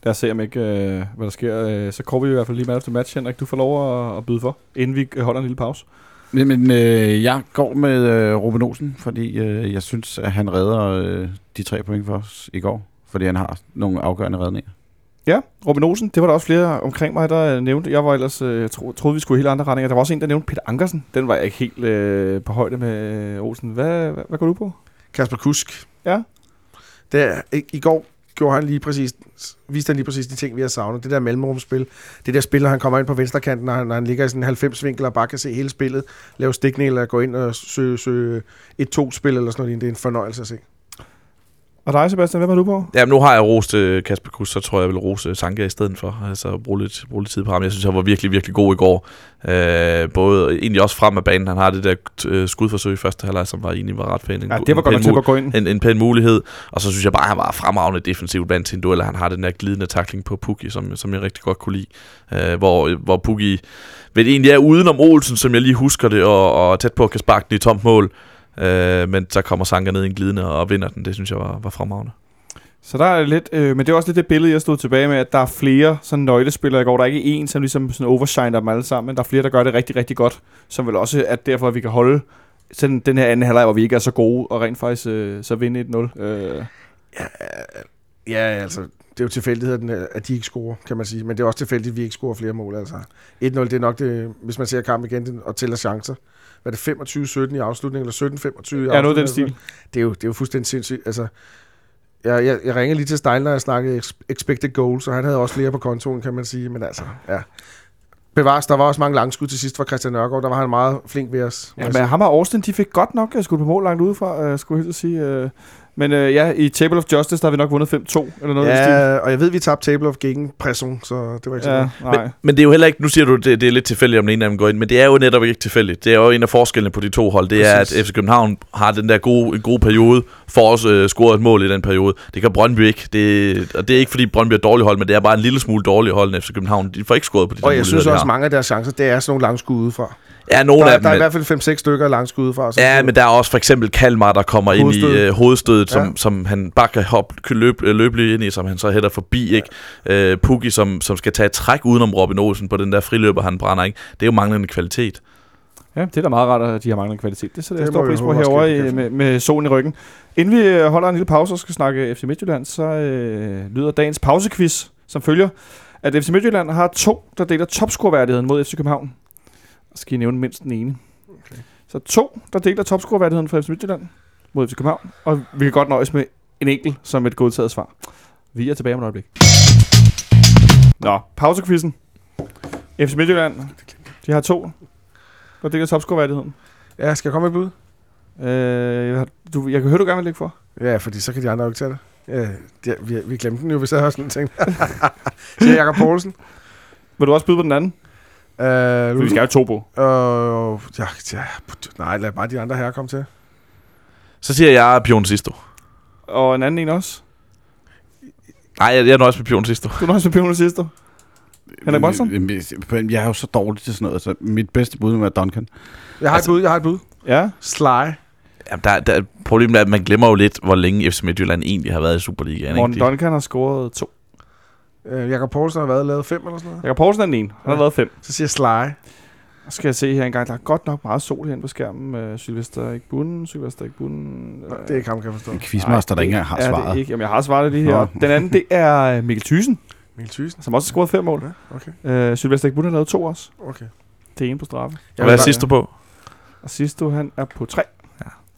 Lad os se, om ikke, øh, hvad der sker. Øh, så kommer vi i hvert fald lige man efter match, Henrik. Du får lov at, at byde for, inden vi øh, holder en lille pause. Men, men øh, jeg går med øh, Ruben Olsen, fordi øh, jeg synes, at han redder øh, de tre point for os i går. Fordi han har nogle afgørende redninger. Ja, Robin Olsen, det var der også flere omkring mig, der øh, nævnte. Jeg var ellers, øh, jeg tro, troede, vi skulle i helt andre retninger. Der var også en, der nævnte Peter Ankersen. Den var jeg ikke helt øh, på højde med Olsen. Hvad, hvad, hvad går du på? Kasper Kusk. Ja. Det er, i, I går gjorde han lige præcis, viste han lige præcis de ting, vi har savnet. Det der mellemrumspil, det der spil, når han kommer ind på venstrekanten, når han, når han ligger i sådan en 90-vinkel og bare kan se hele spillet, lave stikning eller gå ind og søge, søge et to-spil eller sådan noget. Det er en fornøjelse at se. Og dig, Sebastian, hvem er du på? Jamen, nu har jeg rost øh, Kasper Kuss, så tror jeg, jeg vil rose Sanka i stedet for. Altså, bruge lidt, bruge lidt tid på ham. Jeg synes, han var virkelig, virkelig god i går. Øh, både egentlig også frem af banen. Han har det der øh, skudforsøg i første halvleg, som var egentlig var ret pænt. En, Ja, det var godt nok til at gå ind. en, en pæn mulighed. Og så synes jeg bare, at han var fremragende defensivt blandt til en duel. Han har den der glidende takling på Pukki, som, som jeg rigtig godt kunne lide. Øh, hvor, hvor Pukki vel egentlig er udenom Olsen, som jeg lige husker det, og, og tæt på at kan sparke den i tomt mål. Øh, men så kommer Sanka ned i en glidende og vinder den. Det synes jeg var, var fremragende. Så der er lidt, øh, men det er også lidt det billede, jeg stod tilbage med, at der er flere sådan nøglespillere i går. Der er ikke en, som ligesom sådan overshiner dem alle sammen, men der er flere, der gør det rigtig, rigtig godt. Som vel også er derfor, at vi kan holde sådan den her anden halvleg, hvor vi ikke er så gode, og rent faktisk øh, så vinde 1-0. Øh, Ja, altså, det er jo tilfældigheden, at de ikke scorer, kan man sige. Men det er også tilfældigt, at vi ikke scorer flere mål. Altså. 1-0, det er nok det, hvis man ser kampen igen og tæller chancer. Hvad er det, 25-17 i afslutningen, eller 17-25 i Ja, noget den stil. Det er jo, det er jo fuldstændig sindssygt. Altså, jeg, jeg, jeg ringer lige til Stein, når jeg snakkede ex- expected goals, og han havde også flere på kontoen, kan man sige. Men altså, ja. Bevares, der var også mange langskud til sidst fra Christian Nørgaard. Der var han meget flink ved os. Ja, jeg men ham og Austin, de fik godt nok øh, skudt på mål langt udefra, øh, skulle jeg helt sige. Men øh, ja, i Table of Justice, der har vi nok vundet 5-2, eller noget i den stil. Ja, og jeg ved, vi tabte table of gegen Presson, så det var ikke så Ja, godt. nej. Men, men det er jo heller ikke, nu siger du, det, det er lidt tilfældigt, om den ene af dem går ind, men det er jo netop ikke tilfældigt. Det er jo en af forskellene på de to hold. Det er, at Præcis. FC København har den der gode, en god periode, for os øh, scoret et mål i den periode. Det kan Brøndby ikke. Det, og det er ikke, fordi Brøndby er dårligt hold, men det er bare en lille smule dårligere hold end FC København. De får ikke scoret på de der Og jeg synes også, mange af deres chancer, det er sådan nogle langskud udefra. Ja, nogle Der, af er- dem. der er i hvert fald 5-6 stykker langskud udefra. Så Ja, men der er også for eksempel Kalmar, der kommer ind i Hovedstød. øh, hovedstødet, som, Ja. som han bare kan hoppe, kan løbe, øh, løbe lige ind i, som han så hætter forbi. Ikke? Øh, Pukki, som, som skal tage et træk udenom Robin Olsen på den der friløber, han brænder. Ikke? Det er jo manglende kvalitet. Ja, det er da meget rart, at de har manglet kvalitet. Det sætter jeg Det stor pris på herovre i, med, med solen i ryggen. Inden vi øh, holder en lille pause og skal snakke FC Midtjylland, så øh, lyder dagens pausequiz, som følger, at FC Midtjylland har to, der deler topscoreværdigheden mod FC København. Og skal I nævne mindst den ene. Okay. Så to, der deler topscoreværdigheden for FC Midtjylland mod FC København, og vi kan godt nøjes med en enkelt som et godtaget svar. Vi er tilbage om et øjeblik. Nå, pausequizzen. FC Midtjylland, de har to, der deler topscoreværdigheden. Ja, skal jeg komme med et bud? Øh, jeg, du, jeg kan høre, du gerne vil lægge for. Ja, fordi så kan de andre jo ikke tage det. Ja, det, vi, vi glemte den jo, hvis jeg havde sådan en ting. Siger Jakob Poulsen. Vil du også byde på den anden? Uh, For vi skal jo to på. Uh, ja, ja, nej, lad bare de andre her komme til. Så siger jeg Pion Sisto. Og en anden en også. Nej, jeg, jeg er nøjes med Pion Sisto. Du er også med Pioner sidste. Henrik Monson? Jamen, Jeg er jo så dårlig til sådan noget. Så mit bedste bud er Duncan. Jeg har Altså- et bud, jeg har et bud. Ja. Sly. Jamen, der, der, problemet er, at man glemmer jo lidt, hvor længe FC Midtjylland egentlig har været i Superligaen. Morten Ikke? Duncan har scoret to. Uh, Jakob Poulsen har været lavet fem eller sådan noget. Jakob Poulsen er den ene. Han har Ja. lavet fem. Så siger Sly. Så skal jeg se her engang. Der er godt nok meget sol herinde på skærmen. Uh, Sylvester ikke bunden. Sylvester ikke bunden. Nå, det er ikke ham, kan jeg forstå. En quizmaster, der ikke engang har er det svaret. ikke. Jamen, jeg har svaret lige her. Nå. Den anden, det er Mikkel Thyssen, Mikkel Thyssen. som også har scoret fem mål. Ja, okay. Uh, Sylvester ikke bunden har lavet to også. okay. Det ene på straffe. Og hvad er sidst du på? Og sidste, han er på tre.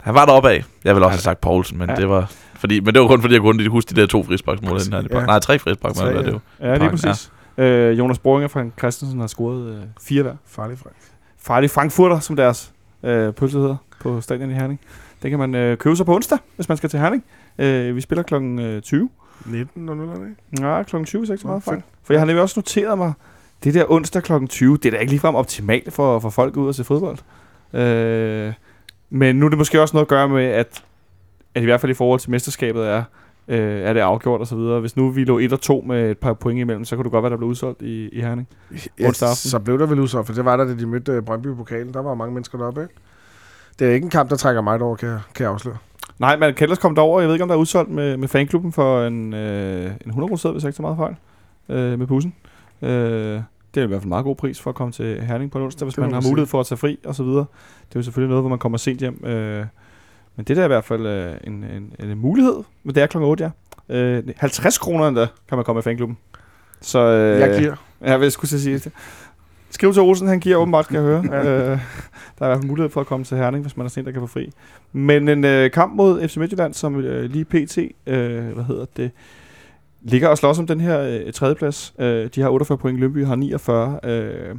Han var deroppe af. Jeg vil også have sagt Poulsen, men Ja. det var... Fordi, men det var kun fordi, jeg kunne huske de der to frisparksmål. Ja. Nej, tre frisparksmål. Er det ja. jo? Ja, lige præcis. Øh, Jonas Boringer fra Christensen har scoret øh, fire hver. Farlig Frank. Farlig Frankfurter, som deres øh, pølse hedder på stadion i Herning. Den kan man øh, købe sig på onsdag, hvis man skal til Herning. Øh, vi spiller kl. Øh, 20. 19 og 0, ikke? Nej, kl. 20, hvis jeg ikke så meget fejl. For jeg har nemlig også noteret mig, det der onsdag kl. 20, det er da ikke ligefrem optimalt for, for folk ud og se fodbold. Øh, men nu er det måske også noget at gøre med, at, at i hvert fald i forhold til mesterskabet er, øh, er det afgjort og så videre. Hvis nu vi lå 1 og 2 med et par point imellem, så kunne det godt være, der blev udsolgt i, i Herning. Ja, så blev der vel udsolgt, for det var der, da de mødte øh, Brøndby i pokalen. Der var mange mennesker deroppe, ikke? Det er ikke en kamp, der trækker mig over, kan jeg, kan jeg afsløre. Nej, men kan ellers komme derover. Jeg ved ikke, om der er udsolgt med, med fanklubben for en, øh, en 100 kroner, hvis jeg ikke så meget fejl, øh, med bussen. Øh, det er i hvert fald en meget god pris for at komme til Herning på en onsdag, hvis man har mulighed for at tage fri og så videre. Det er jo selvfølgelig noget, hvor man kommer sent hjem. Øh, men det der er i hvert fald øh, en, en, en, mulighed, men det er kl. 8, ja. Øh, 50 kroner endda kan man komme i fanklubben. Så, øh, Jeg giver. Ja, jeg skulle sige det. Skriv til Olsen, han giver åbenbart, skal jeg høre. øh, der er i hvert fald mulighed for at komme til Herning, hvis man er sent, der kan få fri. Men en øh, kamp mod FC Midtjylland, som øh, lige pt, øh, hvad hedder det, ligger og slås om den her øh, tredjeplads. Øh, de har 48 point, Lønby har 49. Øh,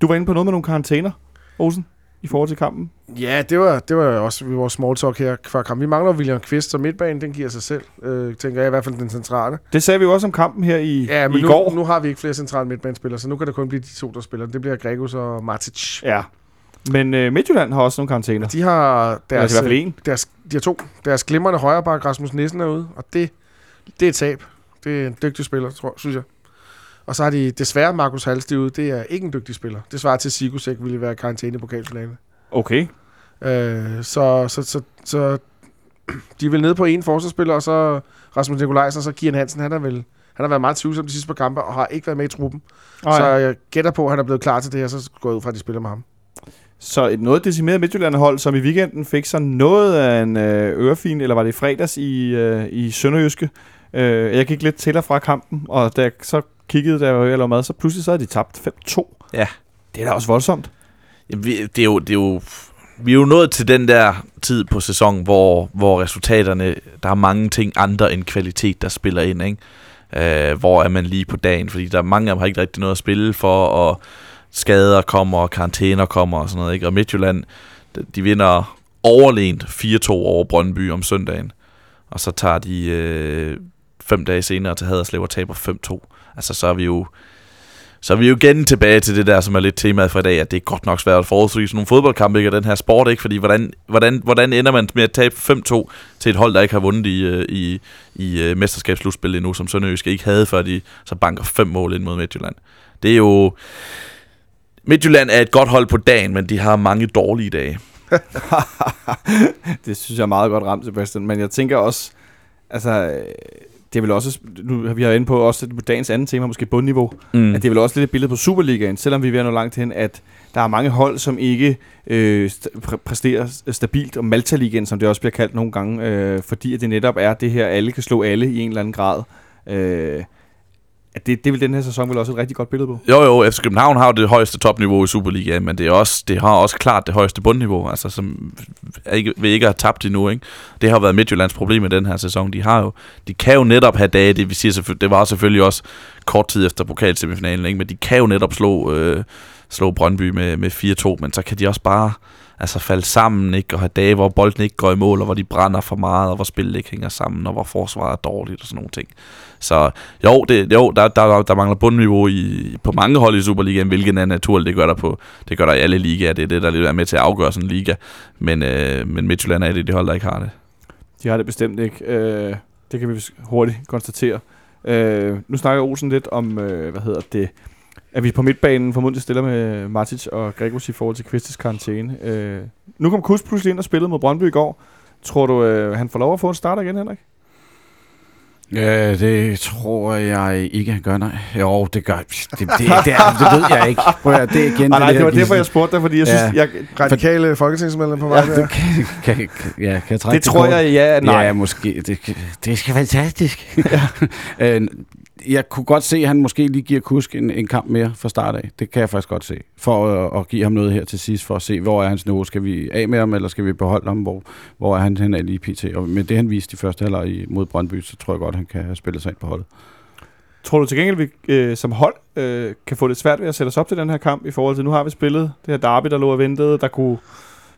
du var inde på noget med nogle karantæner, Olsen, i forhold til kampen. Ja, det var, det var også vores small talk her fra kampen. Vi mangler William Kvist, så midtbanen, den giver sig selv, øh, tænker jeg i hvert fald den centrale. Det sagde vi jo også om kampen her i, Ja, men i nu, går. nu har vi ikke flere centrale midtbanespillere, så nu kan det kun blive de to, der spiller. Det bliver Gregus og Matic. Ja. Men øh, Midtjylland har også nogle karantæner. De har Deres, i hvert fald en. deres, de har to. Deres glimrende højreback, Rasmus Nissen, er ude, og det, det er et tab. Det er en dygtig spiller, tror, synes jeg. Og så har de desværre Markus Halsted ude. Det er ikke en dygtig spiller. Det svarer til, at Sigusek ville være karantæne i pokalfinalen. Okay. Øh, så, så, så, så de er vel nede på en forsvarsspiller, og så Rasmus Nikolajsen, og så Kian Hansen, han, er vel, han har været meget tvivlsom de sidste par kampe, og har ikke været med i truppen. Oh, Så ja. jeg gætter på, at han er blevet klar til det her, så går jeg ud fra, at de spiller med ham. Så et noget decimeret Midtjylland-hold, som i weekenden fik så noget af en øh, ørefin, eller var det i fredags i, øh, i Sønderjyske. Øh, jeg gik lidt til og fra kampen, og da jeg så kiggede, jeg var ved at lave mad, så pludselig så havde de tabt 5-2. Ja. Det er da også voldsomt. Jamen, vi, det er jo, det er jo, vi er jo nået til den der tid på sæsonen, hvor, hvor resultaterne, der er mange ting andre end kvalitet, der spiller ind, ikke? Øh, hvor er man lige på dagen, fordi der er mange af dem har ikke rigtig noget at spille for, og skader kommer, og karantæner kommer og sådan noget, ikke? Og Midtjylland, de- de vinder overlænt 4-2 over Brøndby om søndagen, og så tager de øh, fem dage senere til Haderslev og taber 5-2. Altså, så er vi jo så er vi jo igen tilbage til det der, som er lidt temaet for i dag, at det er godt nok svært at forudsige sådan nogle fodboldkampe, ikke? Og den her sport, ikke? Fordi hvordan, hvordan, hvordan ender man med at tabe 5-2 til et hold, der ikke har vundet i, øh, i, i, i mesterskabsslutspillet endnu, som Sønderjyske ikke havde, før de så banker fem mål ind mod Midtjylland. Det er jo... Midtjylland er et godt hold på dagen, men de har mange dårlige dage. det synes jeg er meget godt ramt, Sebastian. Men jeg tænker også, altså, øh, det er vel også, nu har vi har inde på også på dagens anden tema, måske bundniveau, Mm. at det er vel også lidt et billede på Superligaen, selvom vi er ved at nå langt hen, at der er mange hold, som ikke øh, st- præ- præsterer stabilt, og Malta-ligaen, som det også bliver kaldt nogle gange, øh, fordi at det netop er det her, alle kan slå alle i en eller anden grad. Øh, at det, det vil den her sæson vel også et rigtig godt billede på. Jo, jo, FC København har jo det højeste topniveau i Superligaen, men det, er også, det har også klart det højeste bundniveau, altså som er ikke, vi ikke har tabt endnu. Ikke? Det har været Midtjyllands problem i den her sæson. De, har jo, de kan jo netop have dage, det, vi siger, det var selvfølgelig også kort tid efter pokalsemifinalen, ikke? men de kan jo netop slå, øh, slå Brøndby med, med 4-2, men så kan de også bare altså falde sammen, ikke? og have dage, hvor bolden ikke går i mål, og hvor de brænder for meget, og hvor spillet ikke hænger sammen, og hvor forsvaret er dårligt, og sådan nogle ting. Så jo, det, jo der, der, der mangler bundniveau i, på mange hold i Superligaen, hvilket er naturligt. Det gør der, på, det gør der i alle ligaer. Det er det, der lidt er med til at afgøre sådan en liga. Men, øh, men Midtjylland er det, de hold, der ikke har det. De har det bestemt ikke. Øh, det kan vi hurtigt konstatere. Øh, nu snakker Olsen lidt om, øh, hvad hedder det, at vi på midtbanen formodentlig stiller med Martic og Gregos i forhold til Kvistis karantæne. Øh, nu kom Kus pludselig ind og spillede mod Brøndby i går. Tror du, øh, han får lov at få en starter igen, Henrik? Ja, det tror jeg ikke, han gør, nej. Jo, det gør det, det, det, det, er, det ved jeg ikke. Prøv at, det er igen Nej, nej, det, det var derfor, jeg spurgte dig, fordi jeg Ja. synes, jeg, Radikale folketingsmedlem på vej Ja, det kan, kan, ja, kan jeg trække det tror kort? jeg, ja, nej. Ja, måske. Det, det skal fantastisk. Ja. jeg kunne godt se, at han måske lige giver Kusk en, en kamp mere fra start af. Det kan jeg faktisk godt se. For at, at give ham noget her til sidst, for at se, hvor er hans niveau. Skal vi af med ham, eller skal vi beholde ham? Hvor, hvor er han hen lige pt? Og med det, han viste i første halvleg mod Brøndby, så tror jeg godt, han kan spille sig ind på holdet. Tror du til gengæld, vi øh, som hold øh, kan få det svært ved at sætte os op til den her kamp i forhold til, nu har vi spillet det her derby, der lå og ventede, der kunne,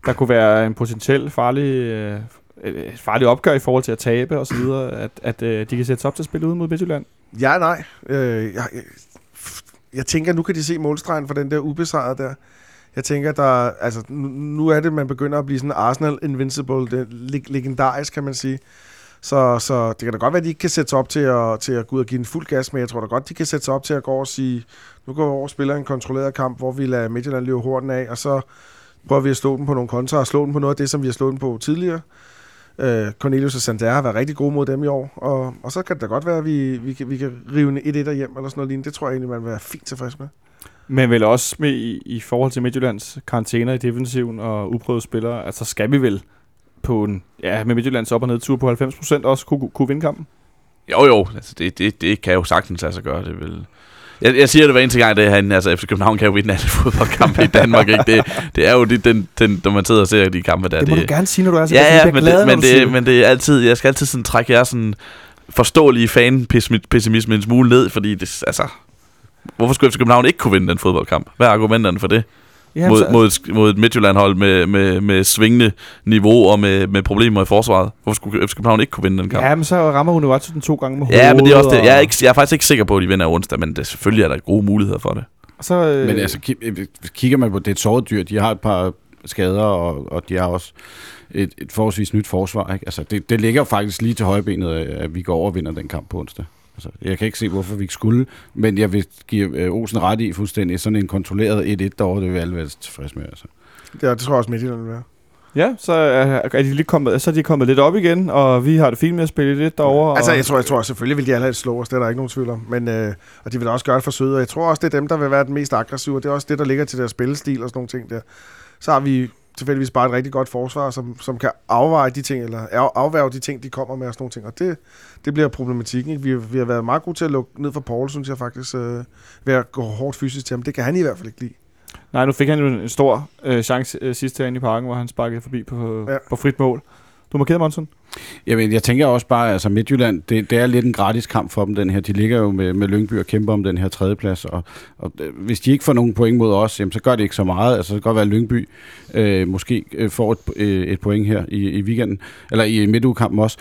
der kunne være en potentiel farlig, øh, øh, farligt opgør i forhold til at tabe og så videre, at, at øh, de kan sætte sig op til at spille ude mod Midtjylland. Ja, nej. Øh, jeg, jeg, jeg tænker, nu kan de se målstregen for den der ubesejrede der. Jeg tænker, der, altså, nu, nu er det, man begynder at blive sådan Arsenal Invincible, det leg- legendarisk, kan man sige. Så, så det kan da godt være, at de ikke kan sætte sig op til at, til at gå ud og give en fuld gas, men jeg tror da godt, de kan sætte sig op til at gå og sige, nu går vi over og spiller en kontrolleret kamp, hvor vi lader Midtjylland løbe horden af, og så prøver vi at slå den på nogle kontra, og slå den på noget af det, som vi har slået den på tidligere. Øh, Cornelius og Sander har været rigtig gode mod dem i år, og, og så kan det da godt være, at vi, vi, kan, vi kan rive en 1-1 hjem, eller sådan noget lignende. Det tror jeg egentlig, man vil være fint tilfreds med. Men vel også med i, i forhold til Midtjyllands karantæner i defensiven og uprøvede spillere, altså skal vi vel på en, ja, med Midtjyllands op- og nedtur på 90% også kunne, kunne vinde kampen? Jo, jo, altså det, det, det kan jo sagtens lade sig gøre. Det vil... jeg, jeg siger det hver eneste gang, det er herinde. Altså, FC København kan jo vinde alle fodboldkampe i Danmark. Ikke? Det, det er jo det, den, den, når man sidder og ser de kampe der. Det må du gerne sige, når du er så Ja, ja, men, det, men, det, men det er altid, jeg skal altid sådan trække jer sådan forståelige fan-pessimisme en smule ned, fordi det, altså, hvorfor skulle FC København ikke kunne vinde den fodboldkamp? Hvad er argumenterne for det? Ja, mod, mod, et, mod et Midtjylland-hold med, med, med svingende niveau og med, med problemer i forsvaret. Hvorfor skulle FC København ikke kunne vinde den kamp? Ja, men så rammer hun jo den to gange med Ja, men det er også det. Jeg er, ikke, jeg er faktisk ikke sikker på, at de vinder onsdag, men det, selvfølgelig er der gode muligheder for det. Så, øh, Men altså, øh, kigger man på det er et såret dyr, de har et par skader, og, og de har også et, et forholdsvis nyt forsvar. Ikke? Altså, det, det ligger faktisk lige til højbenet, at vi går over og vinder den kamp på onsdag. Altså, jeg kan ikke se, hvorfor vi ikke skulle, men jeg vil give øh, Olsen ret i fuldstændig sådan en kontrolleret 1-1 derovre, det vil alle være tilfredse med. Altså. Ja, det tror jeg også Midtjylland vil være. Ja, så er, er de lige kommet, så er de kommet lidt op igen, og vi har det fint med at spille lidt derovre. Altså, og, jeg tror, jeg tror selvfølgelig vil de alle slå os, det er der ikke nogen tvivl om. Men, øh, og de vil da også gøre det for søde, og jeg tror også, det er dem, der vil være den mest aggressive, og det er også det, der ligger til deres spillestil og sådan nogle ting der. Så har vi tilfældigvis bare et rigtig godt forsvar, som, som kan afveje de ting, eller af- afværge de ting, de kommer med og sådan nogle ting. Og det, det bliver problematikken. Ikke? Vi, har- vi har været meget gode til at lukke ned for Paul, synes jeg faktisk, øh, ved at gå hårdt fysisk til ham. Det kan han i hvert fald ikke lide. Nej, nu fik han jo en stor øh, chance øh, sidst herinde i parken, hvor han sparkede forbi på, ja. på frit mål. Du markerede, Monson? Jamen, jeg tænker også bare, altså Midtjylland, det, det er lidt en gratis kamp for dem, den her. De ligger jo med, med Lyngby og kæmper om den her tredjeplads, og, og øh, hvis de ikke får nogen point mod os, jamen, så gør det ikke så meget. Altså, det kan godt være, at Lyngby øh, måske øh, får et, øh, et point her i, i weekenden, eller i midtugekampen også.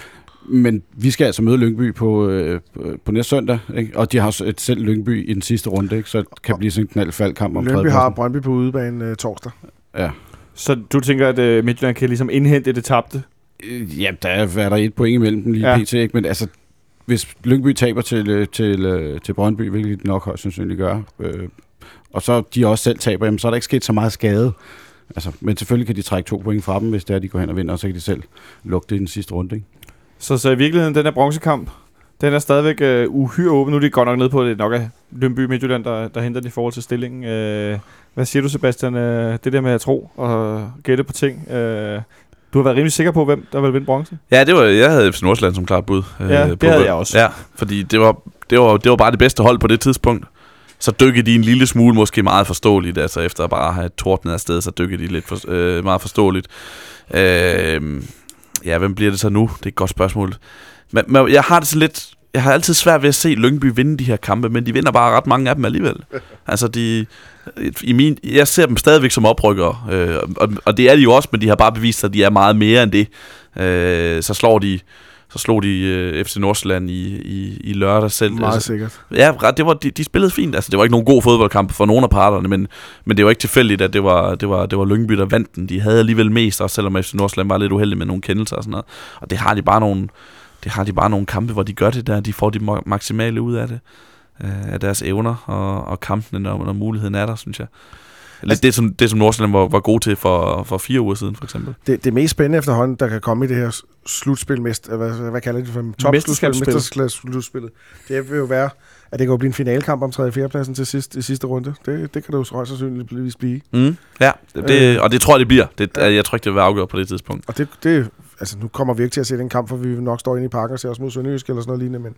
Men vi skal altså møde Lyngby på, øh, på næste søndag, ikke? og de har så et selv Lyngby i den sidste runde, ikke? så det kan blive sådan en knaldfaldkamp om Lyngby har. Brøndby på udebane øh, torsdag. Ja. Så du tænker, at øh, Midtjylland kan ligesom indhente det tabte? Øh, Ja, der er, er der et point imellem dem lige Ja. pt. Ikke? Men altså, hvis Lyngby taber til, øh, til, øh, til Brøndby, hvilket de nok højst sandsynligt gør, øh, og så de også selv taber, jamen, så er der ikke sket så meget skade. Altså, men selvfølgelig kan de trække to point fra dem, hvis det er, de går hen og vinder, og så kan de selv lukke det i den sidste runde. Ikke? Så, så i virkeligheden, den her bronzekamp, den er stadigvæk øh, uhyre åben. Nu er de godt nok nede på, at det nok er Lønby Midtjylland, der, der henter den i forhold til stillingen. Øh, hvad siger du, Sebastian? Øh, det der med at tro og gætte på ting. Øh, du har været rimelig sikker på, hvem der vil vinde bronzen. Ja, det var, jeg havde FC Nordsjælland som klart bud. øh, Ja, det på havde jeg også. Ja, fordi det var, det, var, det var bare det bedste hold på det tidspunkt. Så dykkede de en lille smule, måske meget forståeligt, altså efter at bare have tordnet afsted, så dykkede de lidt for, øh, meget forståeligt. Øh, ja, hvem bliver det så nu? Det er et godt spørgsmål. Men, men jeg har det så lidt, jeg har altid svært ved at se Lyngby vinde de her kampe, men de vinder bare ret mange af dem alligevel. Altså de, i min, jeg ser dem stadigvæk som oprykkere, øh, og, og det er de jo også, men de har bare bevist, at de er meget mere end det. Øh, så slår de så slog de øh, FC Nordsjælland i, i, i lørdag selv. Meget altså, sikkert. Ja, ret- det var, de, de spillede fint. Altså, det var ikke nogen god fodboldkamp for nogen af parterne, men, men det var ikke tilfældigt, at det var, det, var, det var Lyngby, der vandt den. De havde alligevel mest, også selvom FC Nordsjælland var lidt uheldig med nogle kendelser og sådan noget. Og det har de bare nogle, det har de bare nogle kampe, hvor de gør det der. De får de ma- maksimale ud af det. Øh, af deres evner og, og kampene, når, når muligheden er der, synes jeg. Lidt Altså- det, som, det, som Nordsjælland var, var god til for, for fire uger siden, for eksempel. Det, det mest spændende efterhånden, der kan komme i det her slutspil, mest, hvad, hvad kalder de det for? Top. Mesterskabsslutspillet. Det vil jo være, at det kan jo blive en finalekamp om 3. og 4. pladsen til sidst, i sidste runde. Det, det kan det jo højst sandsynligvis blive. Mm. Ja, det, det, og det tror jeg, det bliver. Det, jeg tror ikke, det vil være afgjort på det tidspunkt. Og det, det, altså nu kommer vi ikke til at se den kamp, for vi nok står inde i parken og ser os mod Sønderjysk eller sådan noget lignende, men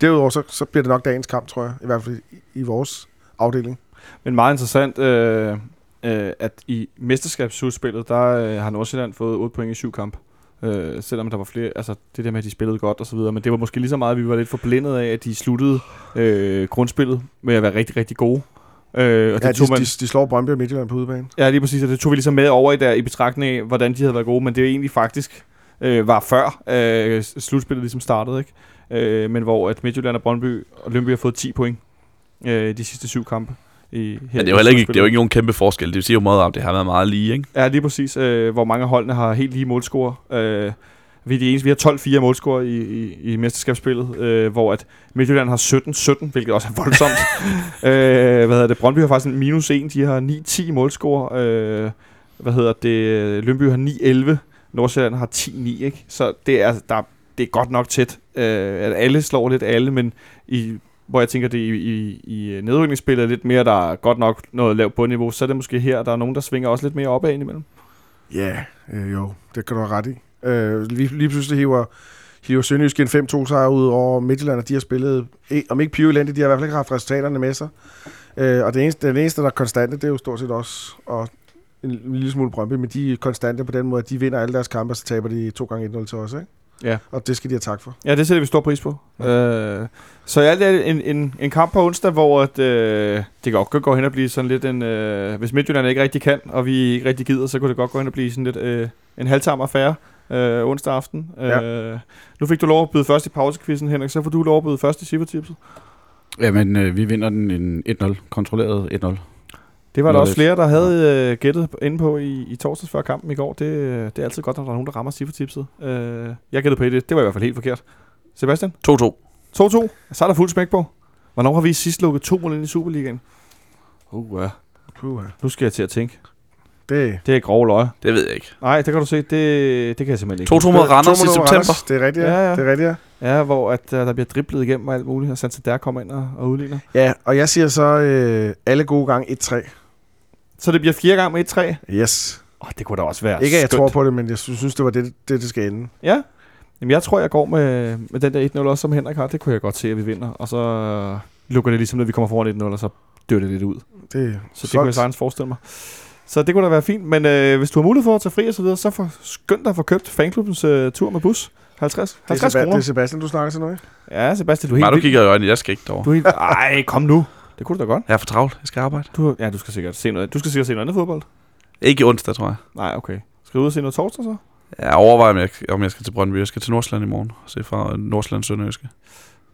derudover så, så bliver det nok dagens kamp, tror jeg, i hvert fald i, i vores afdeling. Men meget interessant, øh, øh, at i mesterskabsslutspillet, der øh, har Nordsjælland fået 8 point i syv kamp. Øh, selvom der var flere, altså det der med, at de spillede godt og så videre, men det var måske lige så meget, at vi var lidt forblindet af, at de sluttede øh, grundspillet med at være rigtig, rigtig gode. Øh, og det Ja, tog de, man, de, de slår Brøndby og Midtjylland på udebane. ja, lige præcis, og det tog vi ligesom med over i, der, i betragtning af, hvordan de havde været gode, men det er egentlig faktisk øh, var før øh, slutspillet ligesom startede, ikke? Øh, men hvor at Midtjylland og Brøndby og Lønby har fået 10 point øh, de sidste syv kampe. I, her Men det er jo heller ikke, det er jo ikke nogen kæmpe forskel. Det siger jo meget om, det har været meget lige, ikke? Ja, lige præcis. Øh, hvor mange af holdene har helt lige målscore. Øh, vi er de eneste, vi har 12-4 målscore i, i, i mesterskabsspillet, øh, hvor at Midtjylland har 17-17, hvilket også er voldsomt. øh, hvad hedder det? Brøndby har faktisk en minus 1, de har 9-10 målscore. Øh, hvad hedder det? Lønby har 9-11, Nordsjælland har 10-9, ikke? Så det er, der, det er godt nok tæt. Øh, at alle slår lidt alle, men i hvor jeg tænker, det i, i, i nedrykningsspillet er lidt mere, der er godt nok noget lavt bundniveau, så er det måske her, der er nogen, der svinger også lidt mere opad indimellem. Ja, øh, jo, det kan du have ret i. Øh, lige, lige pludselig hiver, hiver Sønderjysk en 5-2 sejr ud over Midtjylland, og de har spillet, om ikke pivelendigt, de har i hvert fald ikke haft resultaterne med sig. Øh, og det eneste, det eneste, der er konstante, det er jo stort set også, og en, lille smule Brøndby, men de er konstante på den måde, at de vinder alle deres kampe, og så taber de to gange 1-0 til os, ikke? Ja. Og det skal de have tak for. Ja, det sætter vi stor pris på. Øh, så i alt er det en, en, en kamp på onsdag, hvor at, øh, det godt kan gå hen og blive sådan lidt en... Øh, hvis Midtjylland ikke rigtig kan, og vi ikke rigtig gider, så kunne det godt gå hen og blive sådan lidt øh, en halvtam affære øh, onsdag aften. Ja. Øh, nu fik du lov at byde først i pausekvisten, Henrik, så får du lov at byde først i Sivertipset. Jamen, øh, vi vinder den en 1-0. Kontrolleret 1-0. Det var der også flere, der havde øh, gættet inde på i, i torsdags før kampen i går. Det, øh, det er altid godt, når der er nogen, der rammer Sivertipset. Øh, jeg gættede på det. Det var i hvert fald helt forkert. Sebastian? 2-2. 2-2. Så er der fuld smæk på. Hvornår har vi sidst lukket to mål ind i Superligaen? Uh, ja. Puh, Nu skal jeg til at tænke. det Det er grove løg. Det ved jeg ikke. Nej, det kan du se. Det, det kan jeg simpelthen ikke. 2-2 mod Randers i september. Randers. Det er rigtigt, ja. Ja, ja. Det er rigtigt, ja. Ja, hvor at, uh, der bliver driblet igennem og alt muligt, og Santander kommer ind og, og udligner. Ja, og jeg siger så øh, alle gode gange 1-3. Så det bliver fire gange med 1-3. Yes. Oh, det kunne da også være Ikke at jeg skønt. tror på det, men jeg synes, synes, det var det, det, det skal ende. Ja. Jamen, jeg tror, jeg går med, med den der 1-0 også, som Henrik har. Det kunne jeg godt se, at vi vinder. Og så øh, lukker det ligesom, når vi kommer foran 1-0, og så dør det lidt ud. Det Så det kunne jeg sagtens forestille mig. Så det kunne da være fint. Men øh, hvis du har mulighed for at tage fri og så videre, så for, skynd dig at få købt fanklubbens øh, tur med bus. 50, Det er, 50 Seba- det kroner. er Sebastian, du snakker til nu, ikke? Ja, Sebastian, du er Nej, helt du vild. kigger i øjnene. Jeg skal ikke derovre. Du er helt... Ej, kom nu. Det kunne du da godt. Jeg er for travlt. Jeg skal arbejde. Du, ja, du skal sikkert se noget. Du skal sikkert se noget andet fodbold. Ikke i onsdag, tror jeg. Nej, okay. Skal du ud og se noget torsdag så? Jeg overvejer, om jeg, om jeg skal til Brøndby. Jeg skal til Nordsjælland i morgen. Se fra Nordsjælland Sønderjyske.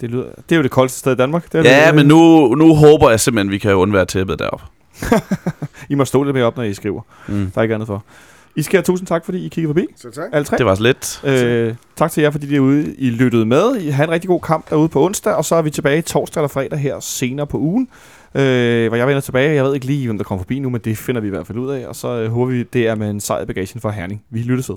Det, lyder, det er jo det koldeste sted i Danmark. Det er Ja, det, men nu, nu håber jeg simpelthen, vi kan undvære tæppet deroppe. I må stå lidt mere op, når I skriver. Mm. Der er ikke andet for. I skal have tusind tak, fordi I kiggede forbi. Så tak. Alle tre. Det var så lidt. Øh, tak til jer, fordi I er ude. I lyttede med. I har en rigtig god kamp derude på onsdag, og så er vi tilbage torsdag eller fredag her senere på ugen. Øh, hvor jeg vender tilbage. Jeg ved ikke lige, hvem der kommer forbi nu, men det finder vi i hvert fald ud af. Og så øh, håber vi, det er med en sejr bagagen for Herning. Vi lyttes ved.